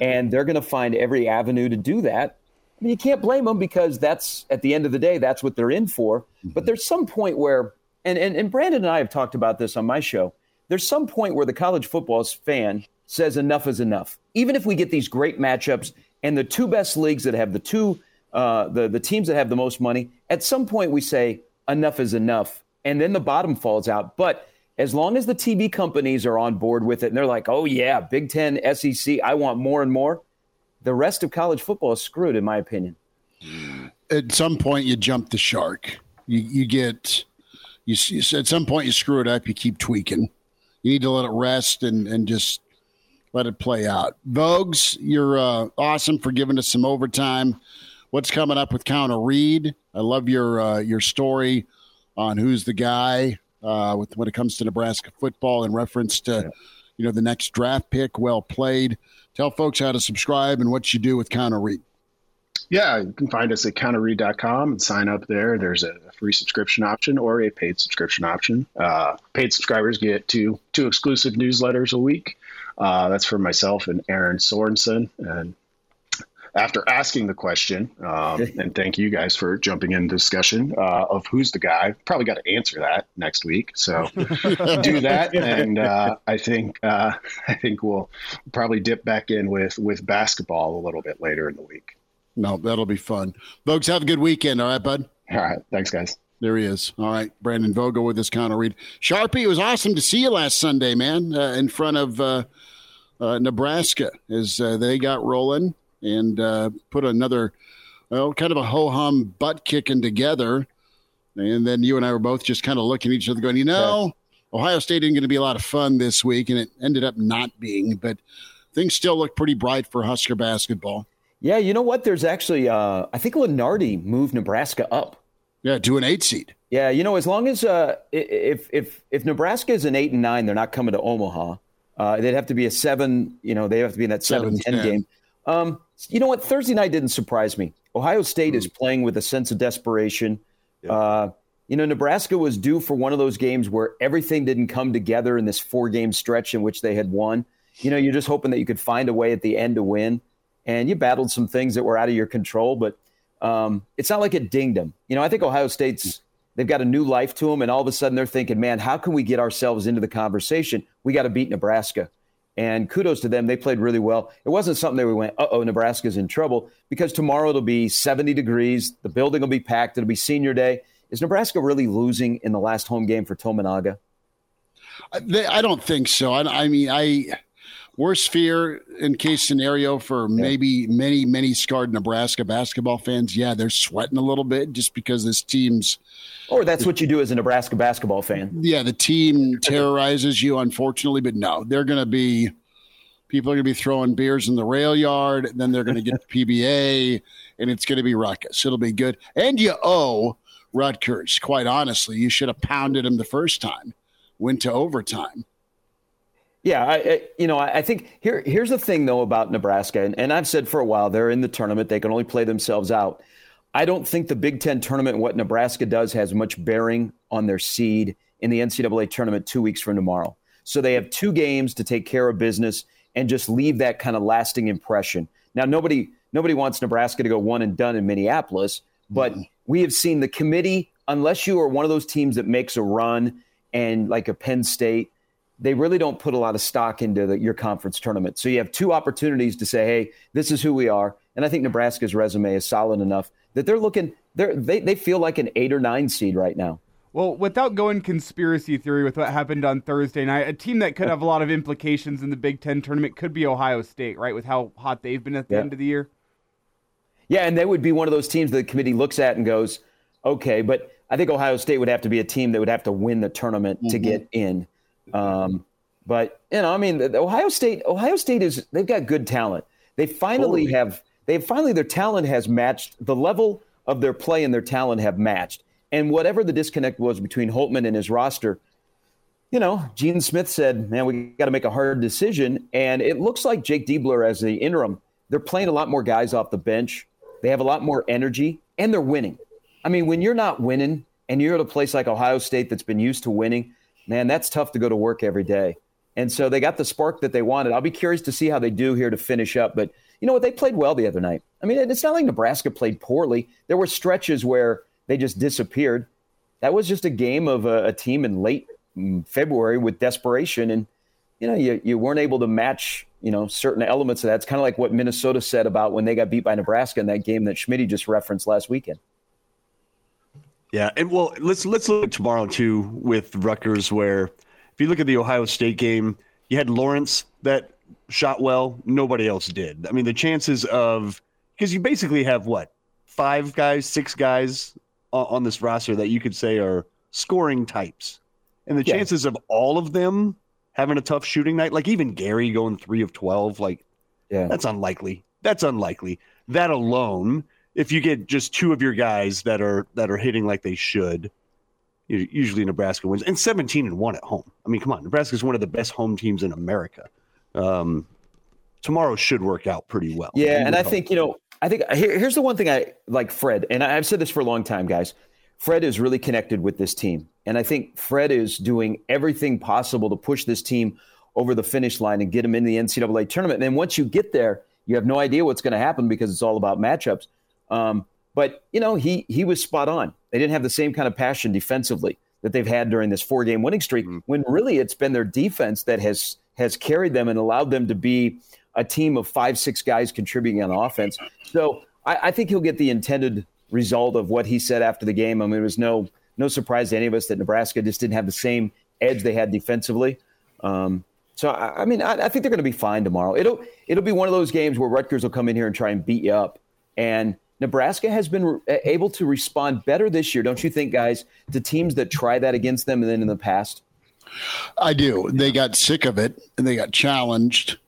and they're going to find every avenue to do that I mean, you can't blame them because that's at the end of the day, that's what they're in for. But there's some point where, and, and, and Brandon and I have talked about this on my show. There's some point where the college football fan says enough is enough. Even if we get these great matchups and the two best leagues that have the two, uh, the, the teams that have the most money, at some point we say enough is enough. And then the bottom falls out. But as long as the TV companies are on board with it and they're like, oh, yeah, Big Ten, SEC, I want more and more, the rest of college football is screwed, in my opinion. At some point, you jump the shark. You you get you, s- at some point you screw it up. You keep tweaking. You need to let it rest and and just let it play out. Vogues, you're uh, awesome for giving us some overtime. What's coming up with Counter Read? I love your uh, your story on who's the guy uh, with when it comes to Nebraska football in reference to you know the next draft pick. Well played. Tell folks how to subscribe and what you do with Counter Read. Yeah, you can find us at counterread.com and sign up there. There's a free subscription option or a paid subscription option. Uh, paid subscribers get two two exclusive newsletters a week. Uh, that's for myself and Aaron Sorensen. And after asking the question, um, and thank you guys for jumping in discussion uh, of who's the guy, probably got to answer that next week. So do that, and uh, I think uh, I think we'll probably dip back in with with basketball a little bit later in the week. No, that'll be fun. Folks, have a good weekend. All right, bud. All right. Thanks, guys. There he is. All right, Brandon Vogel with this counter read. Sharpie, it was awesome to see you last Sunday, man, uh, in front of uh, uh, Nebraska as uh, they got rolling and uh, put another, well, kind of a ho hum butt kicking together. And then you and I were both just kind of looking at each other, going, you know, Ohio State isn't going to be a lot of fun this week, and it ended up not being. But things still look pretty bright for Husker basketball. Yeah, you know what? There's actually, uh, I think Lunardi moved Nebraska up. Yeah, to an eight seed. Yeah, you know, as long as uh, if if if Nebraska is an eight and nine, they're not coming to Omaha. Uh, they'd have to be a seven. You know, they have to be in that seven, Seven, 10 ten. game. Um, you know what? Thursday night didn't surprise me. Ohio State Hmm. is playing with a sense of desperation. Uh, you know, Nebraska was due for one of those games where everything didn't come together in this four game stretch in which they had won. You know, you're just hoping that you could find a way at the end to win. And you battled some things that were out of your control, but um, it's not like it dinged them. You know, I think Ohio State's they've got a new life to them, and all of a sudden they're thinking, man, how can we get ourselves into the conversation? We got to beat Nebraska. And kudos to them. They played really well. It wasn't something that we went, uh oh, Nebraska's in trouble because tomorrow it'll be 70 degrees. The building will be packed. It'll be senior day. Is Nebraska really losing in the last home game for Tominaga? I- don't think so. I, I mean, I worst fear in case scenario for maybe many many scarred Nebraska basketball fans. Yeah, they're sweating a little bit just because this team's Or that's what you do as a Nebraska basketball fan. yeah the team terrorizes you unfortunately. But no, they're going to be people are going to be throwing beers in the rail yard. Then they're going to get the PBA, and it's going to be ruckus. It'll be good. And you owe Rutgers. Quite honestly, you should have pounded them the first time. Went to overtime. Yeah, I, I, you know, I I think here here's the thing though about Nebraska, and, and I've said for a while they're in the tournament; they can only play themselves out. I don't think the Big Ten tournament, what Nebraska does, has much bearing on their seed in the NCAA tournament two weeks from tomorrow. So they have two games to take care of business, and just leave that kind of lasting impression. Now, nobody nobody wants Nebraska to go one and done in Minneapolis, but mm-hmm. we have seen the committee. Unless you are one of those teams that makes a run and like a Penn State, they really don't put a lot of stock into the, your conference tournament. So you have two opportunities to say, "Hey, this is who we are." And I think Nebraska's resume is solid enough that they're looking. They're, they they feel like an eight or nine seed right now. Well, without going conspiracy theory with what happened on Thursday night, a team that could have a lot of implications in the Big Ten tournament could be Ohio State, right? With how hot they've been at the end of the year. Yeah, and they would be one of those teams that the committee looks at and goes, okay, but I think Ohio State would have to be a team that would have to win the tournament mm-hmm. to get in. Um, but you know, I mean, Ohio State, Ohio State is they've got good talent. They finally have they finally their talent has matched the level of their play and their talent have matched. And whatever the disconnect was between Holtmann and his roster, you know, Gene Smith said, man, we got to make a hard decision. And it looks like Jake Diebler as the interim, they're playing a lot more guys off the bench. They have a lot more energy and they're winning. I mean, when you're not winning and you're at a place like Ohio State that's been used to winning, man, that's tough to go to work every day. And so they got the spark that they wanted. I'll be curious to see how they do here to finish up. But you know what? They played well the other night. I mean, it's not like Nebraska played poorly. There were stretches where they just disappeared. That was just a game of a, a team in late mm, February with desperation, and you know you, you weren't able to match you know certain elements of that. It's kind of like what Minnesota said about when they got beat by Nebraska in that game that Schmidt just referenced last weekend. Yeah, and well, let's let's look at tomorrow too with Rutgers, where if you look at the Ohio State game, you had Lawrence that shot well, nobody else did. I mean, the chances of because you basically have what five guys, six guys on this roster that you could say are scoring types. And the yeah. chances of all of them having a tough shooting night, like even Gary going three of 12, like, yeah, that's unlikely. That's unlikely. That alone, if you get just two of your guys that are that are hitting like they should, usually Nebraska wins. And 17 and one at home. I mean, come on, Nebraska is one of the best home teams in America. Um, tomorrow should work out pretty well. Yeah, and I think you know I think here, here's the one thing I like Fred, and I've said this for a long time, guys. Fred is really connected with this team. And I think Fred is doing everything possible to push this team over the finish line and get them in the NCAA tournament. And then once you get there, you have no idea what's going to happen because it's all about matchups. Um, but, you know, he, he was spot on. They didn't have the same kind of passion defensively that they've had during this four game winning streak, mm-hmm. when really it's been their defense that has, has carried them and allowed them to be a team of five, six guys contributing on offense. So I, I, think he'll get the intended result of what he said after the game. I mean, it was no no surprise to any of us that Nebraska just didn't have the same edge they had defensively. Um, so I, I mean, I, I, think they're going to be fine tomorrow. It'll it'll be one of those games where Rutgers will come in here and try and beat you up. And Nebraska has been re- able to respond better this year, don't you think, guys, to teams that try that against them than in the past? I do. They got sick of it and they got challenged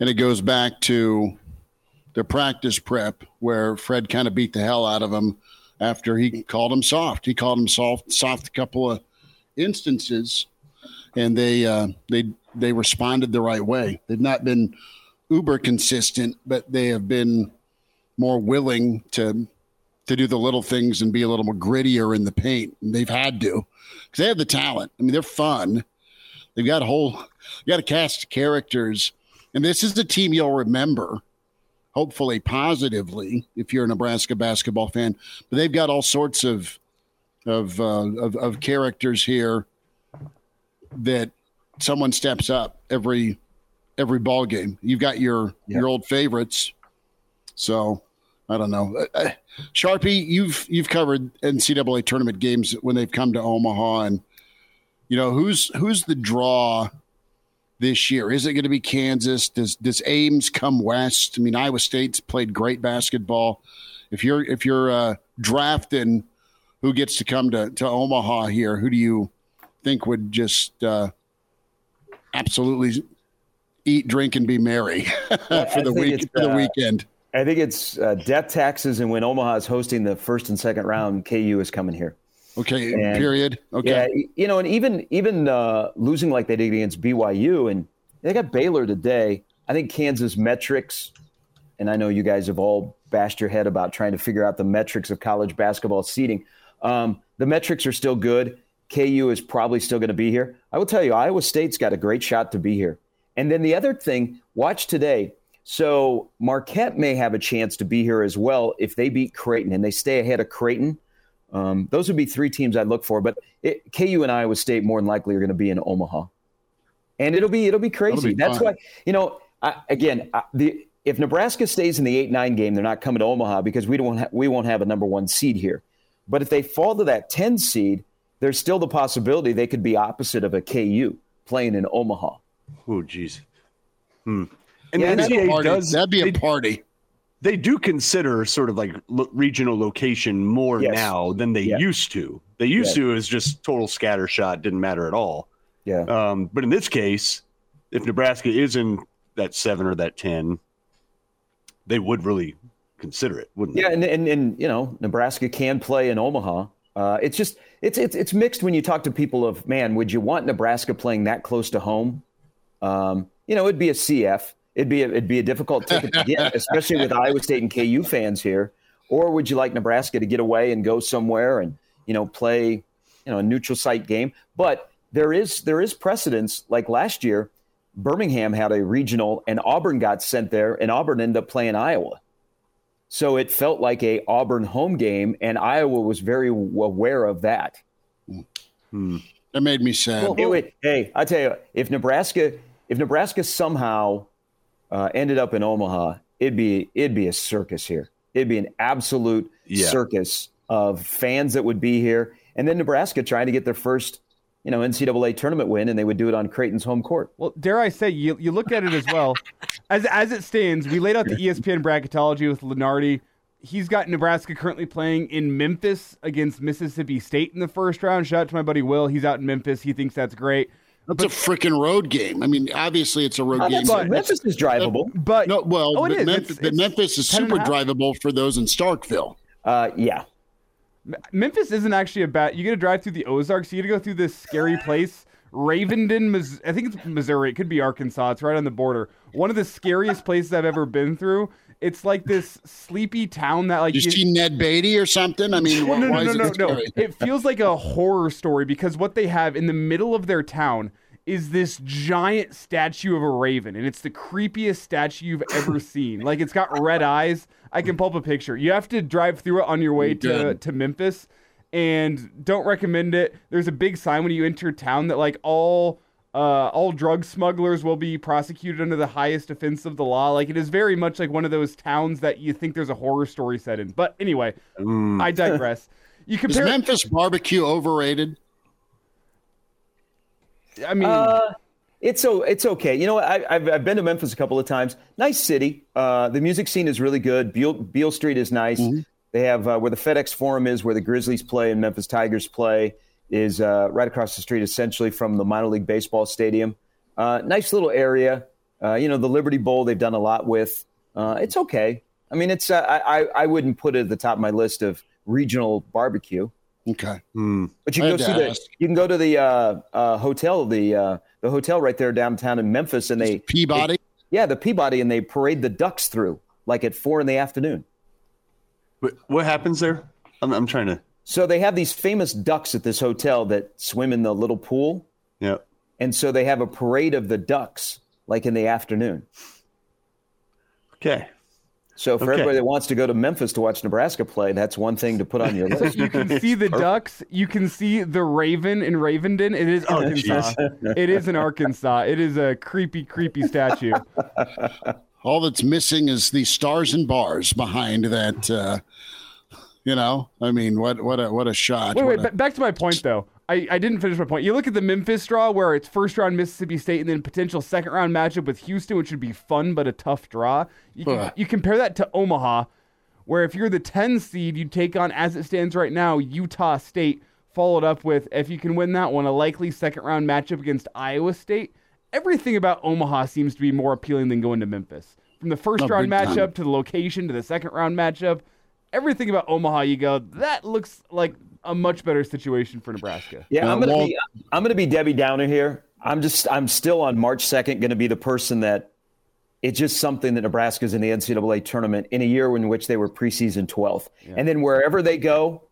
and it goes back to the practice prep where Fred kind of beat the hell out of him after he called him soft. He called him soft, soft a couple of instances, and they uh, they they responded the right way. They've not been uber consistent, but they have been more willing to to do the little things and be a little more grittier in the paint. And they've had to because they have the talent. I mean, they're fun. They've got a whole, you got a cast of characters and this is a team you'll remember, hopefully positively, if you're a Nebraska basketball fan. But they've got all sorts of of uh, of, of characters here that someone steps up every every ball game. You've got your yep. your old favorites, so I don't know. Uh, uh, Sharpie, you've you've covered NCAA tournament games when they've come to Omaha, and you know who's who's the draw this year? Is it going to be Kansas? Does does Ames come west? I mean, Iowa State's played great basketball. If you're if you're uh, drafting who gets to come to, to Omaha here, who do you think would just uh, absolutely eat, drink, and be merry for the week for the uh, weekend? I think it's uh, death taxes, and when Omaha is hosting the first and second round, KU is coming here. Okay. And, period. Okay. Yeah, you know, and even even uh, losing like they did against BYU, and they got Baylor today. I think Kansas metrics, and I know you guys have all bashed your head about trying to figure out the metrics of college basketball seating. Um, the metrics are still good. KU is probably still going to be here. I will tell you, Iowa State's got a great shot to be here. And then the other thing, watch today. So Marquette may have a chance to be here as well if they beat Creighton and they stay ahead of Creighton. Um, those would be three teams I'd look for. But it, KU and Iowa State more than likely are going to be in Omaha, and it'll be it'll be crazy. be That's fun. why you know. I, again, I, the if Nebraska stays in the eight nine game, they're not coming to Omaha because we don't ha- we won't have a number one seed here. But if they fall to that ten seed, there's still the possibility they could be opposite of a KU playing in Omaha. Oh, jeez. Hmm. And Yeah, the that'd NCAA Party. does That'd be a they, party. they do consider sort of like lo- regional location more Yes. now than they Yeah. used to. They used Yeah. to is just total scatter shot, didn't matter at all. Yeah. Um, but in this case, if Nebraska is in that seven or that ten, they would really consider it, wouldn't Yeah, they? and, and and you know, Nebraska can play in Omaha. Uh, it's just it's it's it's mixed when you talk to people of man, would you want Nebraska playing that close to home? Um, you know, it'd be a CF. It'd be a, it'd be a difficult ticket to get, especially with Iowa State and KU fans here. Or would you like Nebraska to get away and go somewhere and you know play you know a neutral site game? But there is there is precedence. Like last year, Birmingham had a regional, and Auburn got sent there, and Auburn ended up playing Iowa. So it felt like a Auburn home game, and Iowa was very aware of that. Hmm. That made me sad. It would- hey, I tell you, if Nebraska, if Nebraska somehow uh, ended up in Omaha, it'd be it'd be a circus here. It'd be an absolute Yeah. circus of fans that would be here, and then Nebraska trying to get their first, you know, NCAA tournament win, and they would do it on Creighton's home court. Well, dare I say, you, you look at it as well. As, as it stands, we laid out the ESPN bracketology with Lunardi. He's got Nebraska currently playing in Memphis against Mississippi State in the first round. Shout out to my buddy Will. He's out in Memphis. He thinks that's great. That's a freaking road game. I mean, obviously it's a road Uh, game. that's- Memphis is drivable. But No, well, Oh, but, is. Memphis, It's- it's Memphis is super drivable for those in Starkville. Uh, yeah, Memphis isn't actually a bad. You got to drive through the Ozarks. You got to go through this scary place, Ravenden, Mis- I think it's Missouri. It could be Arkansas. It's right on the border. One of the scariest places I've ever been through. It's like this sleepy town that like you see Ned Beatty or something? I mean, no, no, no, no, no. It feels like a horror story because what they have in the middle of their town is this giant statue of a raven, and it's the creepiest statue you've ever seen. Like it's got red eyes. I can pull up a picture. You have to drive through it on your way to, to Memphis, and don't recommend it. There's a big sign when you enter town that like all uh, all drug smugglers will be prosecuted under the highest offense of the law. Like it is very much like one of those towns that you think there's a horror story set in. But anyway, I digress. You Is compare. Memphis barbecue overrated? I mean, Uh, it's so it's okay. You know. I, I've I've been to Memphis a couple of times. Nice city. Uh, the music scene is really good. Beale, Beale Street is nice. They have uh, where the FedEx Forum is, where the Grizzlies play and Memphis Tigers play, is uh, right across the street, essentially from the minor league baseball stadium. Uh, nice little area. Uh, you know, the Liberty Bowl they've done a lot with. Uh, it's okay. I mean, it's uh, I I I wouldn't put it at the top of my list of regional barbecue. Okay. But you I can go see to the, you can go to the uh, uh, hotel the uh, the hotel right there downtown in Memphis, and they Peabody. yeah the Peabody, and they parade the ducks through like at four in the afternoon. What, what happens there? I'm, I'm trying to. So they have these famous ducks at this hotel that swim in the little pool, Yeah. and so they have a parade of the ducks like in the afternoon. Okay. So for Okay. everybody that wants to go to Memphis to watch Nebraska play, that's one thing to put on your list. you can see the ducks. You can see the raven in Ravenden. It is Arkansas. it is in Arkansas. It is a creepy, creepy statue. All that's missing is the stars and bars behind that. Uh, you know, I mean, what what a what a shot! Wait, wait. a- Back to my point, though. I, I didn't finish my point. You look at the Memphis draw, where it's first round Mississippi State and then potential second round matchup with Houston, which would be fun but a tough draw. You, can, you compare that to Omaha, where if you're the 10 seed, you'd take on, as it stands right now, Utah State, followed up with, if you can win that one, a likely second round matchup against Iowa State. Everything about Omaha seems to be more appealing than going to Memphis. From the first Oh, round big time. matchup to the location to the second round matchup, everything about Omaha, you go, that looks like a much better situation for Nebraska. Yeah, I'm gonna well- be I'm gonna be Debbie Downer here. I'm just I'm still on March 2nd going to be the person that it's just something that Nebraska's in the NCAA tournament in a year in which they were preseason 12th, and then wherever they go,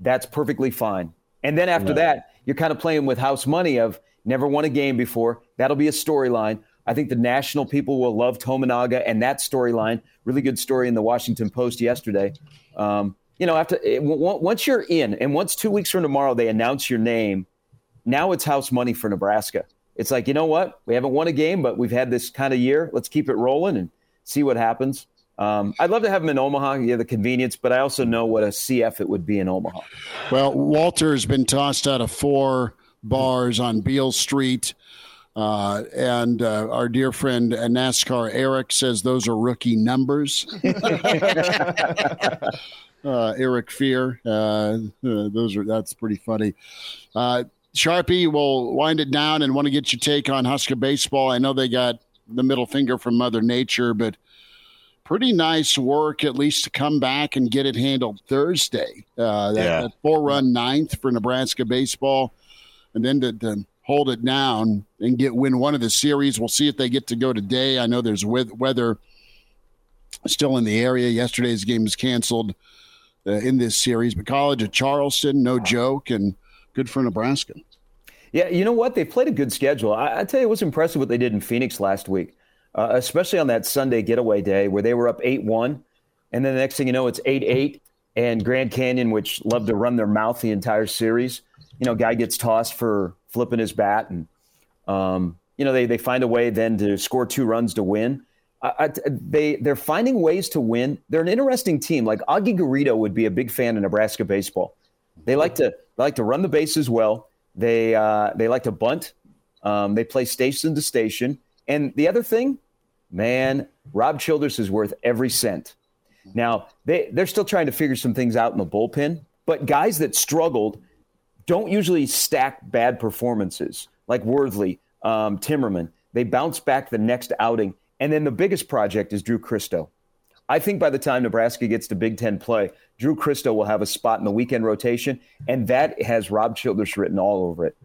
that's perfectly fine. And then after that, you're kind of playing with house money of never won a game before. That'll be a storyline. I think the national people will love Tominaga and that storyline. Really good story in the Washington Post yesterday. Um, you know, after it, once you're in, and once two weeks from tomorrow they announce your name, now it's house money for Nebraska. It's like you know what, we haven't won a game, but we've had this kind of year. Let's keep it rolling and see what happens. Um, I'd love to have him in Omaha, yeah, the convenience, but I also know what a CF it would be in Omaha. Well, Walter has been tossed out of four bars on Beale Street. Uh, and uh, our dear friend uh, NASCAR Eric says those are rookie numbers. Uh, Eric Fear, uh, uh, those are that's pretty funny. Sharpie, will wind it down and want to get your take on Husker baseball. I know they got the middle finger from Mother Nature, but pretty nice work at least to come back and get it handled Thursday. Uh, that, yeah. that four run ninth for Nebraska baseball, and then to, to, hold it down and get win one of the series. We'll see if they get to go today. I know there's weather still in the area. Yesterday's game was canceled uh, in this series, but College of Charleston, no joke, and good for Nebraska. Yeah, you know what? They played a good schedule. I, I tell you, it was impressive what they did in Phoenix last week uh, especially on that Sunday getaway day where they were up 8 1. And then the next thing you know, it's 8 8. And Grand Canyon, which loved to run their mouth the entire series, you know, guy gets tossed for flipping his bat. And, um, you know, they, they find a way then to score two runs to win. I, I, they, they're finding ways to win. They're an interesting team. Like Augie Garrido would be a big fan of Nebraska baseball. They like to, they like to run the bases well. They, uh, they like to bunt. Um, they play station to station and the other thing, man, Rob Childress is worth every cent. Now, they, they're still trying to figure some things out in the bullpen, but guys that struggled don't usually stack bad performances like Worthley, um, Timmerman. They bounce back the next outing. And then the biggest project is Drew Christo. I think by the time Nebraska gets to Big Ten play, Drew Christo will have a spot in the weekend rotation, and that has Rob Childress written all over it.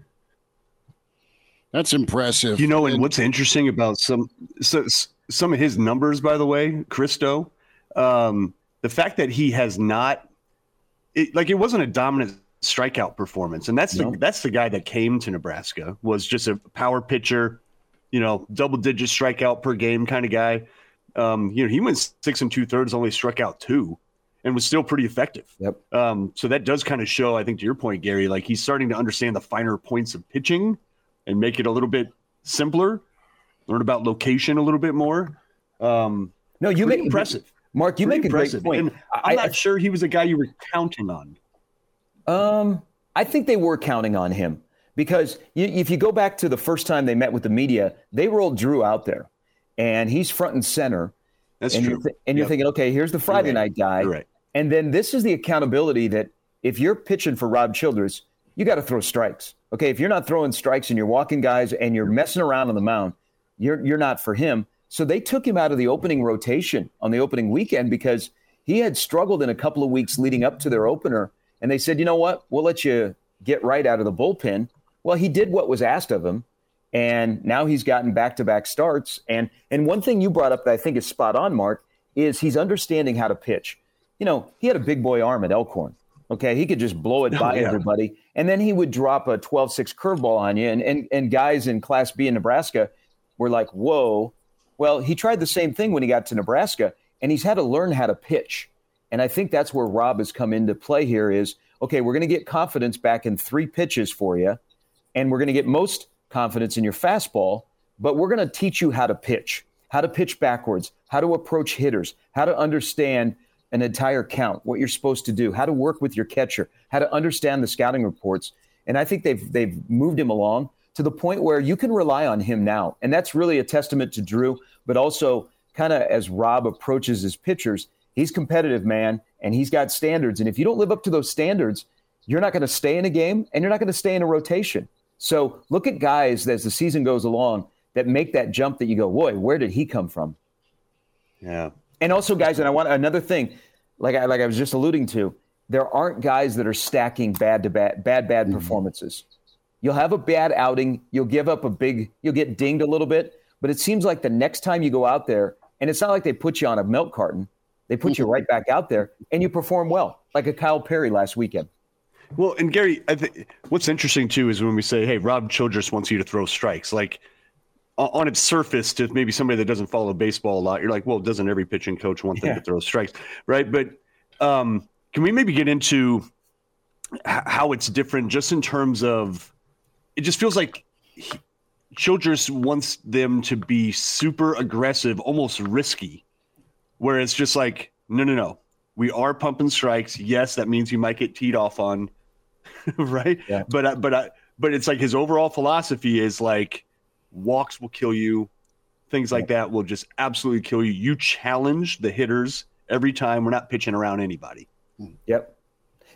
That's impressive. You know, and what's interesting about some so, some of his numbers, by the way, Christo, um, the fact that he has not, it, like, it wasn't a dominant strikeout performance, and that's the that's the guy that came to Nebraska was just a power pitcher, you know, double digit strikeout per game kind of guy. Um, you know, he went six and two thirds, only struck out two, and was still pretty effective. Yep. Um, so that does kind of show, I think, to your point, Gary, like he's starting to understand the finer points of pitching and make it a little bit simpler. Learn about location a little bit more. Um, no, you make impressive, Mark. You make a impressive. great point. And I'm I, not I, sure he was a guy you were counting on. Um, I think they were counting on him because you, if you go back to the first time they met with the media, they rolled Drew out there, and he's front and center. That's and true. You're th- and you're thinking, okay, here's the Friday right. night guy, right. and then this is the accountability that if you're pitching for Rob Childress, you got to throw strikes. Okay, if you're not throwing strikes and you're walking guys and you're messing around on the mound, you're you're not for him. So they took him out of the opening rotation on the opening weekend because he had struggled in a couple of weeks leading up to their opener. And they said, you know what, we'll let you get right out of the bullpen. Well, he did what was asked of him, and now he's gotten back to back starts. And and one thing you brought up that I think is spot on, Mark, is he's understanding how to pitch. You know, he had a big boy arm at Elkhorn. Okay, he could just blow it oh, by oh, yeah. everybody, and then he would drop a 12-6 curveball on you. And, and and guys in Class B in Nebraska were like, "Whoa!" Well, he tried the same thing when he got to Nebraska, and he's had to learn how to pitch. And I think that's where Rob has come into play here. Is okay, we're going to get confidence back in three pitches for you, and we're going to get most confidence in your fastball, but we're going to teach you how to pitch, how to pitch backwards, how to approach hitters, how to understand an entire count, what you're supposed to do, how to work with your catcher, how to understand the scouting reports. And I think they've they've moved him along to the point where you can rely on him now. And that's really a testament to Drew, but also kind of as Rob approaches his pitchers, he's competitive, man, and he's got standards. And if you don't live up to those standards, you're not going to stay in a game and you're not going to stay in a rotation. So look at guys as the season goes along that make that jump that you go, boy, where did he come from? Yeah. And also, guys, and I want another thing, like I, like I was just alluding to, there aren't guys that are stacking bad to bad, bad, bad mm-hmm. performances. You'll have a bad outing, you'll give up a big, you'll get dinged a little bit, but it seems like the next time you go out there, and it's not like they put you on a milk carton, they put you right back out there, and you perform well, like a Kyle Perry last weekend. Well, and Gary, I think what's interesting too is when we say, "Hey, Rob Childress wants you to throw strikes," like on its surface to maybe somebody that doesn't follow baseball a lot, you're like, well, doesn't every pitching coach want them Yeah. to throw strikes, right? But um, can we maybe get into h- how it's different, just in terms of it? Just feels like he, Childress wants them to be super aggressive, almost risky, where it's just like, no, no, no, we are pumping strikes. Yes, that means you might get teed off on, right? Yeah. But I- but I, but it's like his overall philosophy is like walks will kill you, things like that will just absolutely kill you. You challenge the hitters every time. We're not pitching around anybody. Hmm. Yep.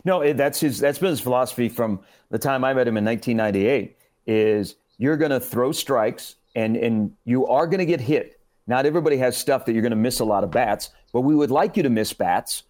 No, that's his. That's been his philosophy from the time I met him in 1998. Is you're going to throw strikes and and you are going to get hit. Not everybody has stuff that you're going to miss a lot of bats, but we would like you to miss bats.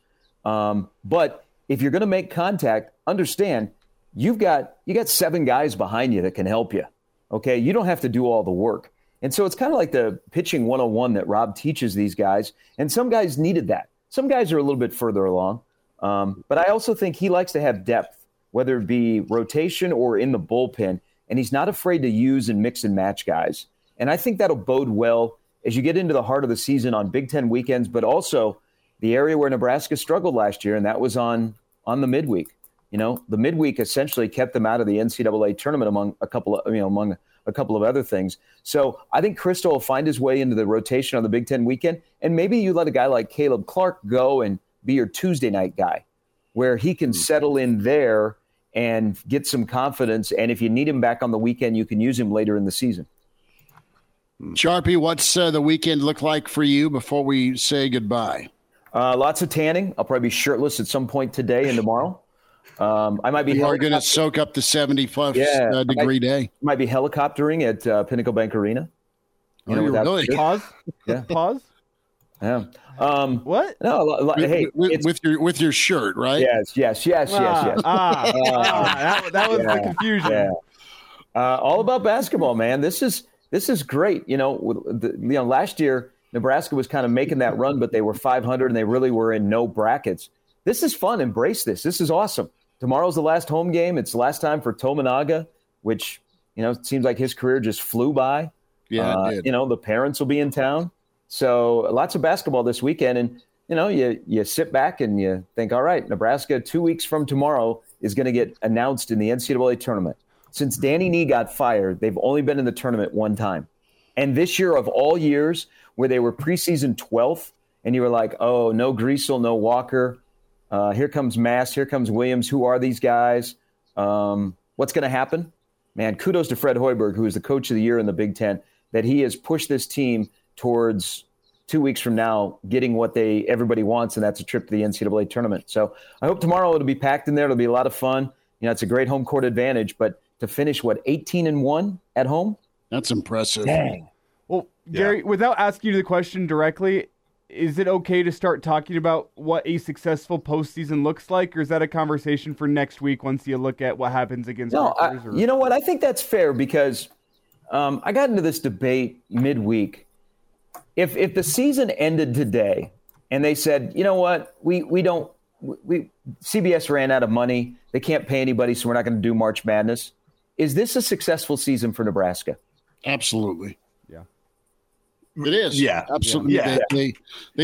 Um, but if you're going to make contact, understand you've got you got seven guys behind you that can help you. Okay, you don't have to do all the work. And so it's kind of like the pitching 101 that Rob teaches these guys. And some guys needed that. Some guys are a little bit further along. Um, but I also think he likes to have depth, whether it be rotation or in the bullpen. And he's not afraid to use and mix and match guys. And I think that'll bode well as you get into the heart of the season on Big Ten weekends, but also the area where Nebraska struggled last year, and that was on on the midweek. You know, the midweek essentially kept them out of the NCAA tournament among a couple of you know among a couple of other things. So I think Crystal will find his way into the rotation on the Big Ten weekend, and maybe you let a guy like Caleb Clark go and be your Tuesday night guy, where he can hmm. settle in there and get some confidence. And if you need him back on the weekend, you can use him later in the season. Sharpie, what's uh, the weekend look like for you before we say goodbye? Uh, lots of tanning. I'll probably be shirtless at some point today and tomorrow. Um, I might be You are going to soak up the 70 plus Yeah, uh, degree day. might be helicoptering at uh, Pinnacle Bank Arena. Oh, you without- really? Pause. Yeah. Pause. Yeah. Um, What? no, lo- lo- With, hey, with, with your with your shirt, right? yes, yes, yes, yes, Ah, yes. ah, ah, that, that was the confusion. Yeah. Uh, all about basketball, man. This is this is great. You know, the, you know, last year Nebraska was kind of making that run, but they were 500 and they really were in no brackets. This is fun. Embrace this. This is awesome. Tomorrow's the last home game. It's the last time for Tominaga, which you know it seems like his career just flew by. Yeah, Uh, you know, the parents will be in town. So lots of basketball this weekend. And, you know, you, you sit back and you think, all right, Nebraska, two weeks from tomorrow, is going to get announced in the NCAA tournament. Since Danny Nee got fired, they've only been in the tournament one time. And this year, of all years, where they were preseason 12th, and you were like, oh, no Griesel, no Walker. Uh, here comes Mast. Here comes Williams. Who are these guys? Um, what's going to happen? Man, kudos to Fred Hoiberg, who is the coach of the year in the Big Ten, that he has pushed this team towards two weeks from now getting what they everybody wants, and that's a trip to the NCAA tournament. So I hope tomorrow it'll be packed in there. It'll be a lot of fun. You know, it's a great home court advantage, but to finish what 18 and one at home, That's impressive. dang. Well, Gary, without asking you the question directly, is it okay to start talking about what a successful postseason looks like, or is that a conversation for next week once you look at what happens against No, I, or- you know what? I think that's fair because um, I got into this debate midweek. If if the season ended today and they said, you know what, we we don't we CBS ran out of money, they can't pay anybody, so we're not going to do March Madness. Is this a successful season for Nebraska? Absolutely. Yeah. It is. Yeah. Absolutely. Yeah. They, they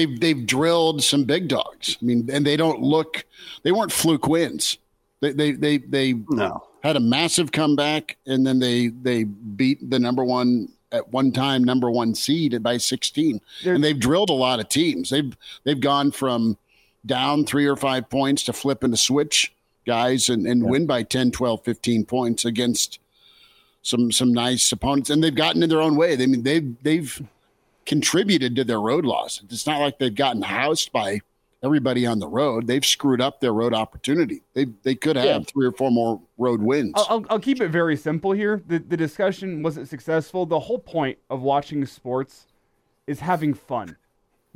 they've they've drilled some big dogs. I mean, and they don't look they weren't fluke wins. They they they they No. had a massive comeback and then they they beat the number one at one time number one seed by 16 They're- and they've drilled a lot of teams they've they've gone from down three or five points to flipping to switch guys and, and win by 10 12 15 points against some some nice opponents and they've gotten in their own way they I mean they've they've contributed to their road loss it's not like they've gotten housed by everybody on the road they've screwed up their road opportunity they they could have Yeah. three or four more road wins I'll, I'll, I'll keep it very simple here. The, the discussion wasn't successful. The whole point of watching sports is having fun.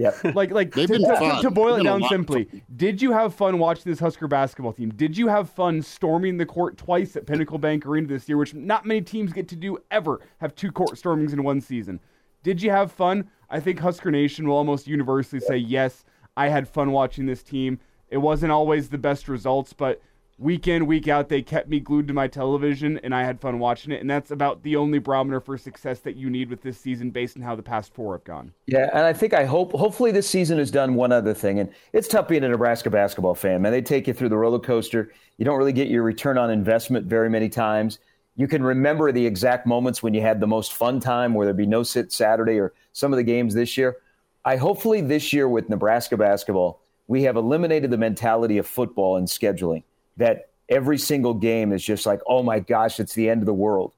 Yeah. Like, like to, to- to- to boil it down simply, did you have fun watching this Husker basketball team? Did you have fun storming the court twice at Pinnacle Bank Arena this year, which not many teams get to do ever, have two court stormings in one season? Did you have fun? I think Husker Nation will almost universally say, yes, I had fun watching this team. It wasn't always the best results, but week in, week out, they kept me glued to my television and I had fun watching it. And that's about the only barometer for success that you need with this season based on how the past four have gone. Yeah, and I think I hope hopefully this season has done one other thing. And it's tough being a Nebraska basketball fan, man. They take you through the roller coaster. You don't really get your return on investment very many times. You can remember the exact moments when you had the most fun time, where there'd be no sit Saturday or some of the games this year. I hopefully this year with Nebraska basketball, we have eliminated the mentality of football and scheduling that every single game is just like, oh my gosh, it's the end of the world.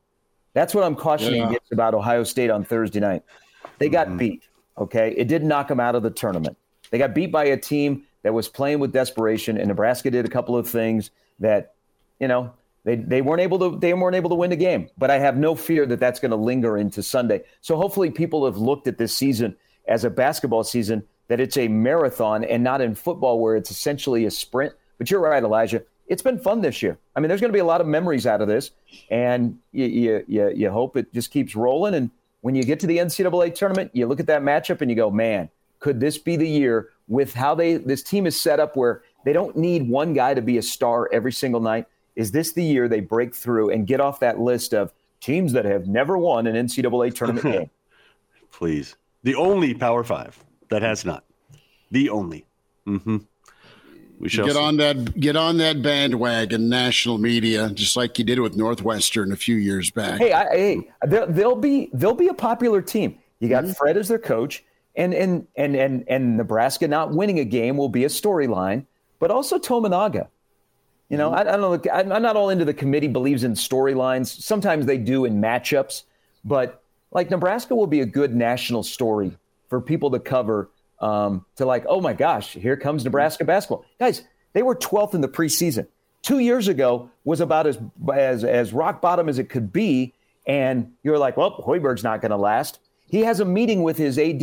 That's what I'm cautioning Yeah. about Ohio State on Thursday night. They got mm-hmm. beat. Okay. It didn't knock them out of the tournament. They got beat by a team that was playing with desperation, and Nebraska did a couple of things that, you know, they, they weren't able to they weren't able to win the game. But I have no fear that that's going to linger into Sunday. So hopefully people have looked at this season as a basketball season that it's a marathon and not in football where it's essentially a sprint. But you're right, Elijah. It's been fun this year. I mean, there's going to be a lot of memories out of this, and you you you, you hope it just keeps rolling. And when you get to the NCAA tournament, you look at that matchup and you go, man, could this be the year with how they this team is set up where they don't need one guy to be a star every single night? Is this the year they break through and get off that list of teams that have never won an NCAA tournament game? Please. The only Power Five that has not. The only. Mm-hmm. We shall Get see. on that get on that bandwagon, national media, just like you did with Northwestern a few years back. Hey, I, hey, they'll, they'll be they'll be a popular team. You got mm-hmm. Fred as their coach, and and and and and Nebraska not winning a game will be a storyline, but also Tominaga. You know, mm-hmm. I, I don't know. I'm I'm not all into the committee believes in storylines. Sometimes they do in matchups, but like Nebraska will be a good national story for people to cover. Um, to like, oh my gosh, here comes Nebraska basketball, guys. They were 12th in the preseason. Two years ago was about as as as rock bottom as it could be, and you're like, well, Hoiberg's not going to last. He has a meeting with his AD,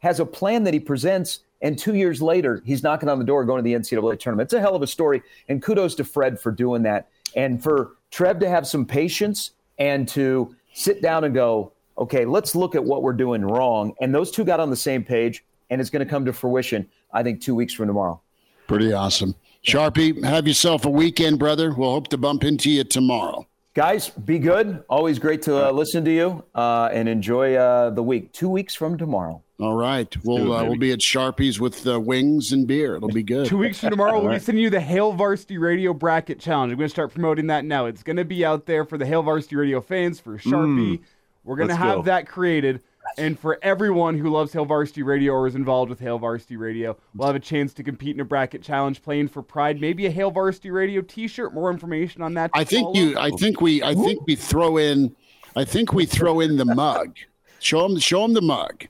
has a plan that he presents, and two years later, he's knocking on the door going to the NCAA tournament. It's a hell of a story, and kudos to Fred for doing that, and for Trev to have some patience and to sit down and go, okay, let's look at what we're doing wrong. And those two got on the same page, and it's going to come to fruition, I think, two weeks from tomorrow. Pretty awesome. Sharpie, have yourself a weekend, brother. We'll hope to bump into you tomorrow. Guys, be good. Always great to uh, listen to you uh, and enjoy uh, the week. Two weeks from tomorrow. All right. We'll it, uh, we'll be at Sharpie's with uh, wings and beer. It'll be good. Two weeks from tomorrow, we'll be sending you the Hail Varsity Radio Bracket Challenge. I'm going to start promoting that now. It's going to be out there for the Hail Varsity Radio fans, for Sharpie. We're going to have go. that created. And for everyone who loves Hail Varsity Radio or is involved with Hail Varsity Radio, we'll have a chance to compete in a bracket challenge playing for Pride. Maybe a Hail Varsity Radio t-shirt. More information on that. I think follow. you. I think we. I think we throw in. I think we throw in the mug. Show them. Show them the mug.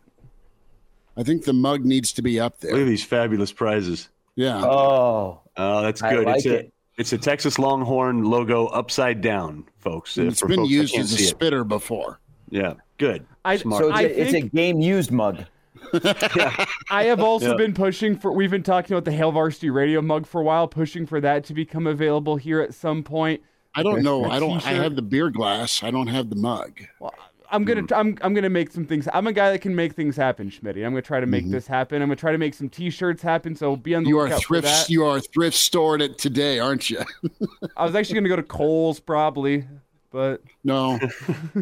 I think the mug needs to be up there. Look at these fabulous prizes. Yeah. Oh, Oh, that's I good. like it's a it. it's a Texas Longhorn logo upside down, folks. uh, it's for been folks used as a see it. spitter before. Yeah, good. I- Smart. so it's, I a, it's a game used mug. I have also Yeah. been pushing for. We've been talking about the Hail Varsity Radio mug for a while, pushing for that to become available here at some point. I don't know. I don't. I T-shirt. have the beer glass. I don't have the mug. Well, I'm gonna Hmm. I'm I'm gonna make some things. I'm a guy that can make things happen, Schmidt. I'm gonna try to make this happen. I'm gonna try to make some T-shirts happen. So be on the Mm-hmm. You are lookout for thrift. that. You are thrift stored it today, aren't you? I was actually gonna go to Kohl's probably, but no.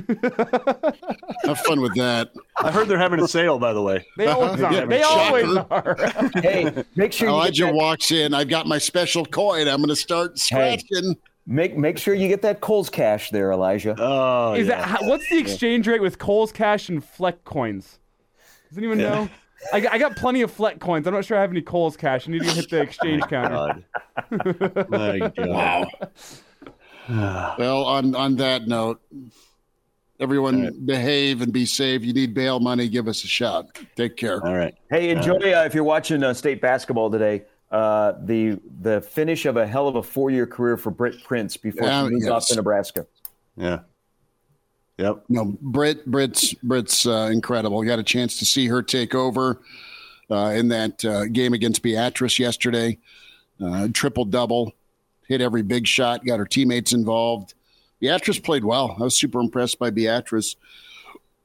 have fun with that. I heard they're having a sale, by the way. they always Yeah, are. They always are. Hey, make sure you Elijah that, walks in. I've got my special coin. I'm going to start scratching. make make sure you get that Kohl's cash there, Elijah. Oh, Is yeah. that what's the exchange rate with Kohl's cash and Fleck coins? Does anyone know? I, got- I got plenty of Fleck coins. I'm not sure I have any Kohl's cash. I need to hit the exchange oh counter. God. My God. Well, on on that note, everyone behave and be safe. You need bail money, give us a shout. Take care. All right. Hey, enjoy uh, if you're watching uh, state basketball today. Uh, the the finish of a hell of a four year career for Britt Prince before Yeah, she moves off to Nebraska. Yeah. Yep. No, Britt Brit's, Brit's uh, incredible. Got a chance to see her take over uh, in that uh, game against Beatrice yesterday. Uh, triple double, hit every big shot, got her teammates involved. Beatrice played well. I was super impressed by Beatrice.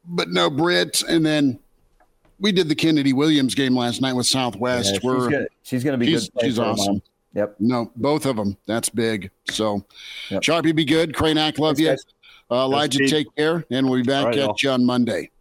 But no, Brit. And then we did the Kennedy Williams game last night with Southwest. Yeah, she's We're gonna, she's gonna be she's, good. she's awesome. mom. Yep. No, both of them. That's big. So, Yep. Sharpie, be good. Kraynak, love Thanks, you. Uh, Elijah, take care, and we'll be back All right, at y'all. you on Monday.